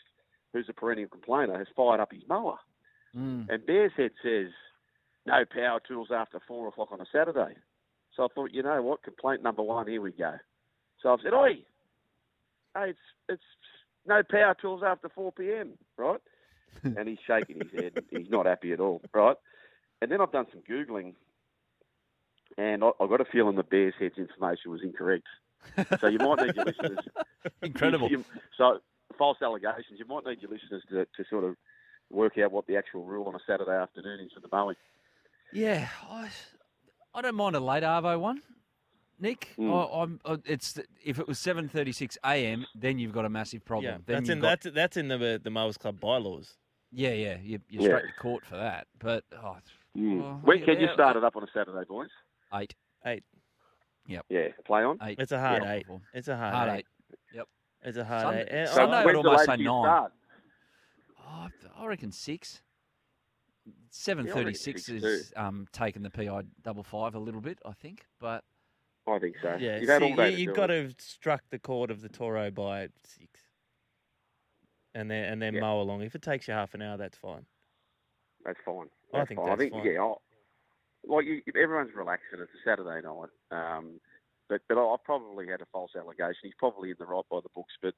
who's a perennial complainer, has fired up his mower. Mm. And Bears Head says, no power tools after four o'clock on a Saturday. So I thought, you know what, complaint number one, here we go. So I've said, oi, hey, it's, it's no power tools after 4 p.m., right? and he's shaking his head. He's not happy at all, right? And then I've done some Googling, and I, I got a feeling the Bears Head's information was incorrect. So you might need your listeners. Incredible. you- so false allegations. You might need your listeners to, to sort of work out what the actual rule on a Saturday afternoon is for the mowing. Yeah, I, I don't mind a late Arvo one, Nick. Mm. I, I'm. It's if it was seven thirty six a.m., then you've got a massive problem. Yeah, then that's in got, that's that's in the the Mowers Club bylaws. Yeah, yeah, you, you're Yeah. straight to court for that. But oh, Mm. well, when can you yeah, start it up on a Saturday, boys? Eight. Eight. Yep. Yeah, play on. Eight. It's a hard Yeah. eight. It's a hard, Hard eight. eight. It's a hard Sunday- eight. And Sunday I- I'd almost say nine. start? Oh, I reckon six. Seven thirty-six Yeah, I reckon thirty six six is um, taking the PI double five a little bit, I think. But I think so. Yeah, You've see, you, do got to have struck the chord of the Toro by six, and then and then Yeah. mow along. If it takes you half an hour, that's fine. That's fine. I That's think fine. that's I think fine. yeah. I'll, like you, everyone's relaxing, it's a Saturday night. Um, but but I probably had a false allegation. He's probably in the right by the books, but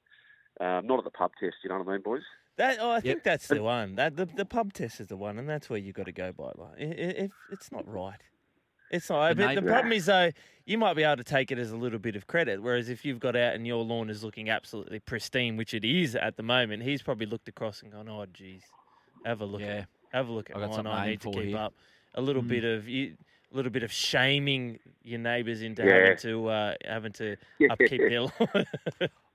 um, not at the pub test. You know what I mean, boys? That oh, I think that's the one. That the, the pub test is the one, and that's where you've got to go by. Like, i- i- if it's not right, It's not. The but the problem is though, you might be able to take it as a little bit of credit. Whereas if you've got out and your lawn is looking absolutely pristine, which it is at the moment, he's probably looked across and gone, "Oh, geez, have a look. Yeah. At, have a look at I got mine. something I to need to keep here." up." A little Mm. bit of you, a little bit of shaming your neighbours into Yeah. having to uh, having to upkeep their lawn.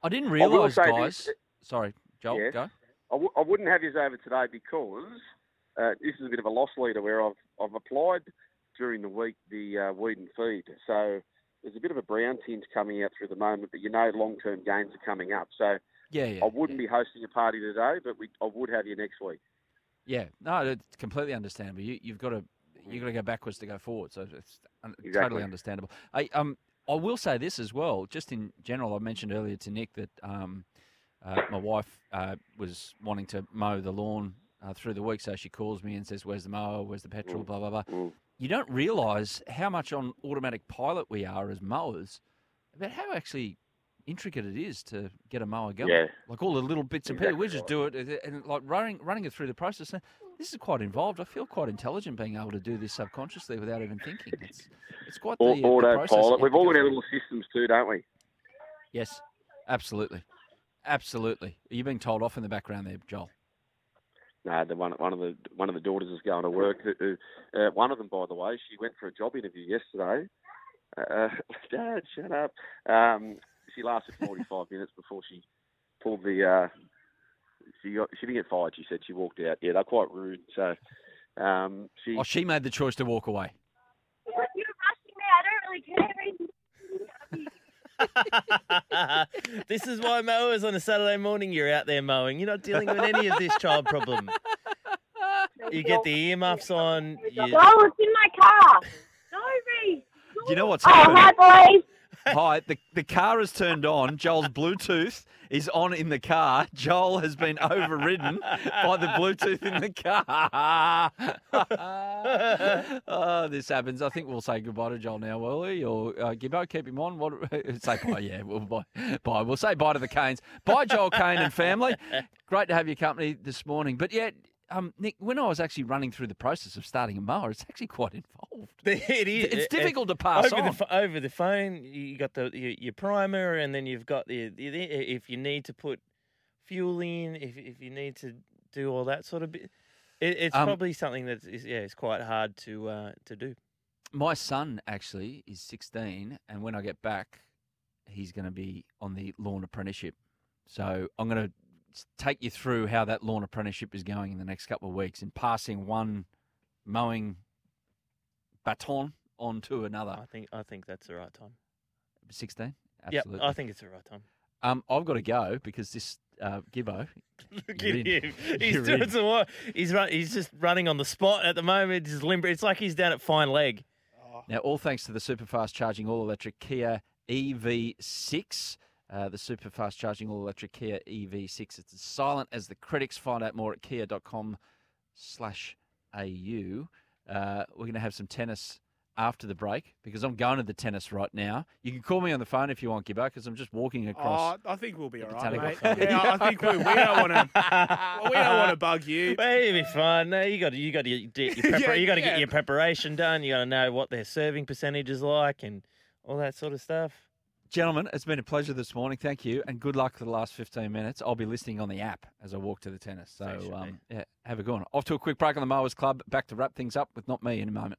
I didn't realise, say guys. this- Sorry, Joel, Yeah. go. I, w- I wouldn't have yous over today because uh, this is a bit of a loss leader where I've I've applied during the week the uh, weed and feed. So there's a bit of a brown tint coming out through the moment, but you know long term gains are coming up. So Yeah, yeah. I wouldn't be hosting a party today, but we I would have you next week. Yeah, no, it's completely understandable. You, you've got to you've got to go backwards to go forward, so it's Exactly. totally understandable. I um I will say this as well, just in general. I mentioned earlier to Nick that um uh, my wife uh, was wanting to mow the lawn uh, through the week, so she calls me and says, "Where's the mower? Where's the petrol?" Mm. Blah blah blah. You don't realise how much on automatic pilot we are as mowers, about how actually intricate it is to get a mower going. Yeah. Like all the little bits and pieces, we Exactly just do it, and- and like running running it through the process. This is quite involved. I feel quite intelligent being able to do this subconsciously without even thinking. It's it's quite the, uh, the Autopilot. We've all got our little systems too, don't we? Yes, absolutely, absolutely. Are you being told off in the background there, Joel? No, the one one of the one of the daughters is going to work. who- who- Uh, one of them, by the way, she went for a job interview yesterday. Uh, Dad, shut up. Um, she lasted 45 minutes before she pulled the. Uh, she got she didn't get fired. She said she walked out. Yeah, they're quite rude. So um, she. Oh, she made the choice to walk away. You're rushing me. I don't really care. this is why mowers on a Saturday morning you're out there mowing. You're not dealing with any of this child problem. You get the earmuffs on. You... Oh, it's in my car. Sorry. You know what's happening? Oh, happening? hi, boys. Hi, the, the car is turned on. Joel's Bluetooth is on in the car. Joel has been overridden by the Bluetooth in the car. oh, this happens. I think we'll say goodbye to Joel now, will we? Or uh, Gibbo, keep him on. What, say bye, yeah. We'll, bye, bye. We'll say bye to the Canes. Bye, Joel Kane and family. Great to have your company this morning. But yeah, um, Nick, when I was actually running through the process of starting a mower, it's actually quite involved. It is. It's difficult to pass over on. The, over the phone, you got the your, your primer, and then you've got the, the, the if you need to put fuel in, if if you need to do all that sort of bit. It, it's Um, probably something that is yeah, it's quite hard to uh, to do. My son actually is 16, and when I get back, he's going to be on the lawn apprenticeship. So I'm going to take you through how that lawn apprenticeship is going in the next couple of weeks, and passing one mowing baton on to another. I think I think that's the right time. 16, Yeah, absolutely. I think it's the right time. Um, I've got to go because this uh, Gibbo. Look at in. him. He's You're doing in. some what? He's run, He's just running on the spot at the moment. Just limber. It's like he's down at fine leg. Now, all thanks to the super fast charging all electric Kia EV6. Uh, the super fast charging all electric Kia EV6. It's as silent as the critics. Find out more at kia.com slash au. Uh, we're going to have some tennis after the break because I'm going to the tennis right now. You can call me on the phone if you want, Gibbo, because I'm just walking across. Oh, I think we'll be all right, mate. garden. Yeah, I think we, we don't want to. Well, we don't want to bug you. Well, it'll be fine. No, you got to you got to get your, prepar- Yeah, you got to yeah. get your preparation done. You got to know what their serving percentage is like and all that sort of stuff. Gentlemen, it's been a pleasure this morning. Thank you, and good luck for the last 15 minutes. I'll be listening on the app as I walk to the tennis. So, um, yeah, have a good one. Off to a quick break on the Mowers Club. Back to wrap things up with Not Me in a moment.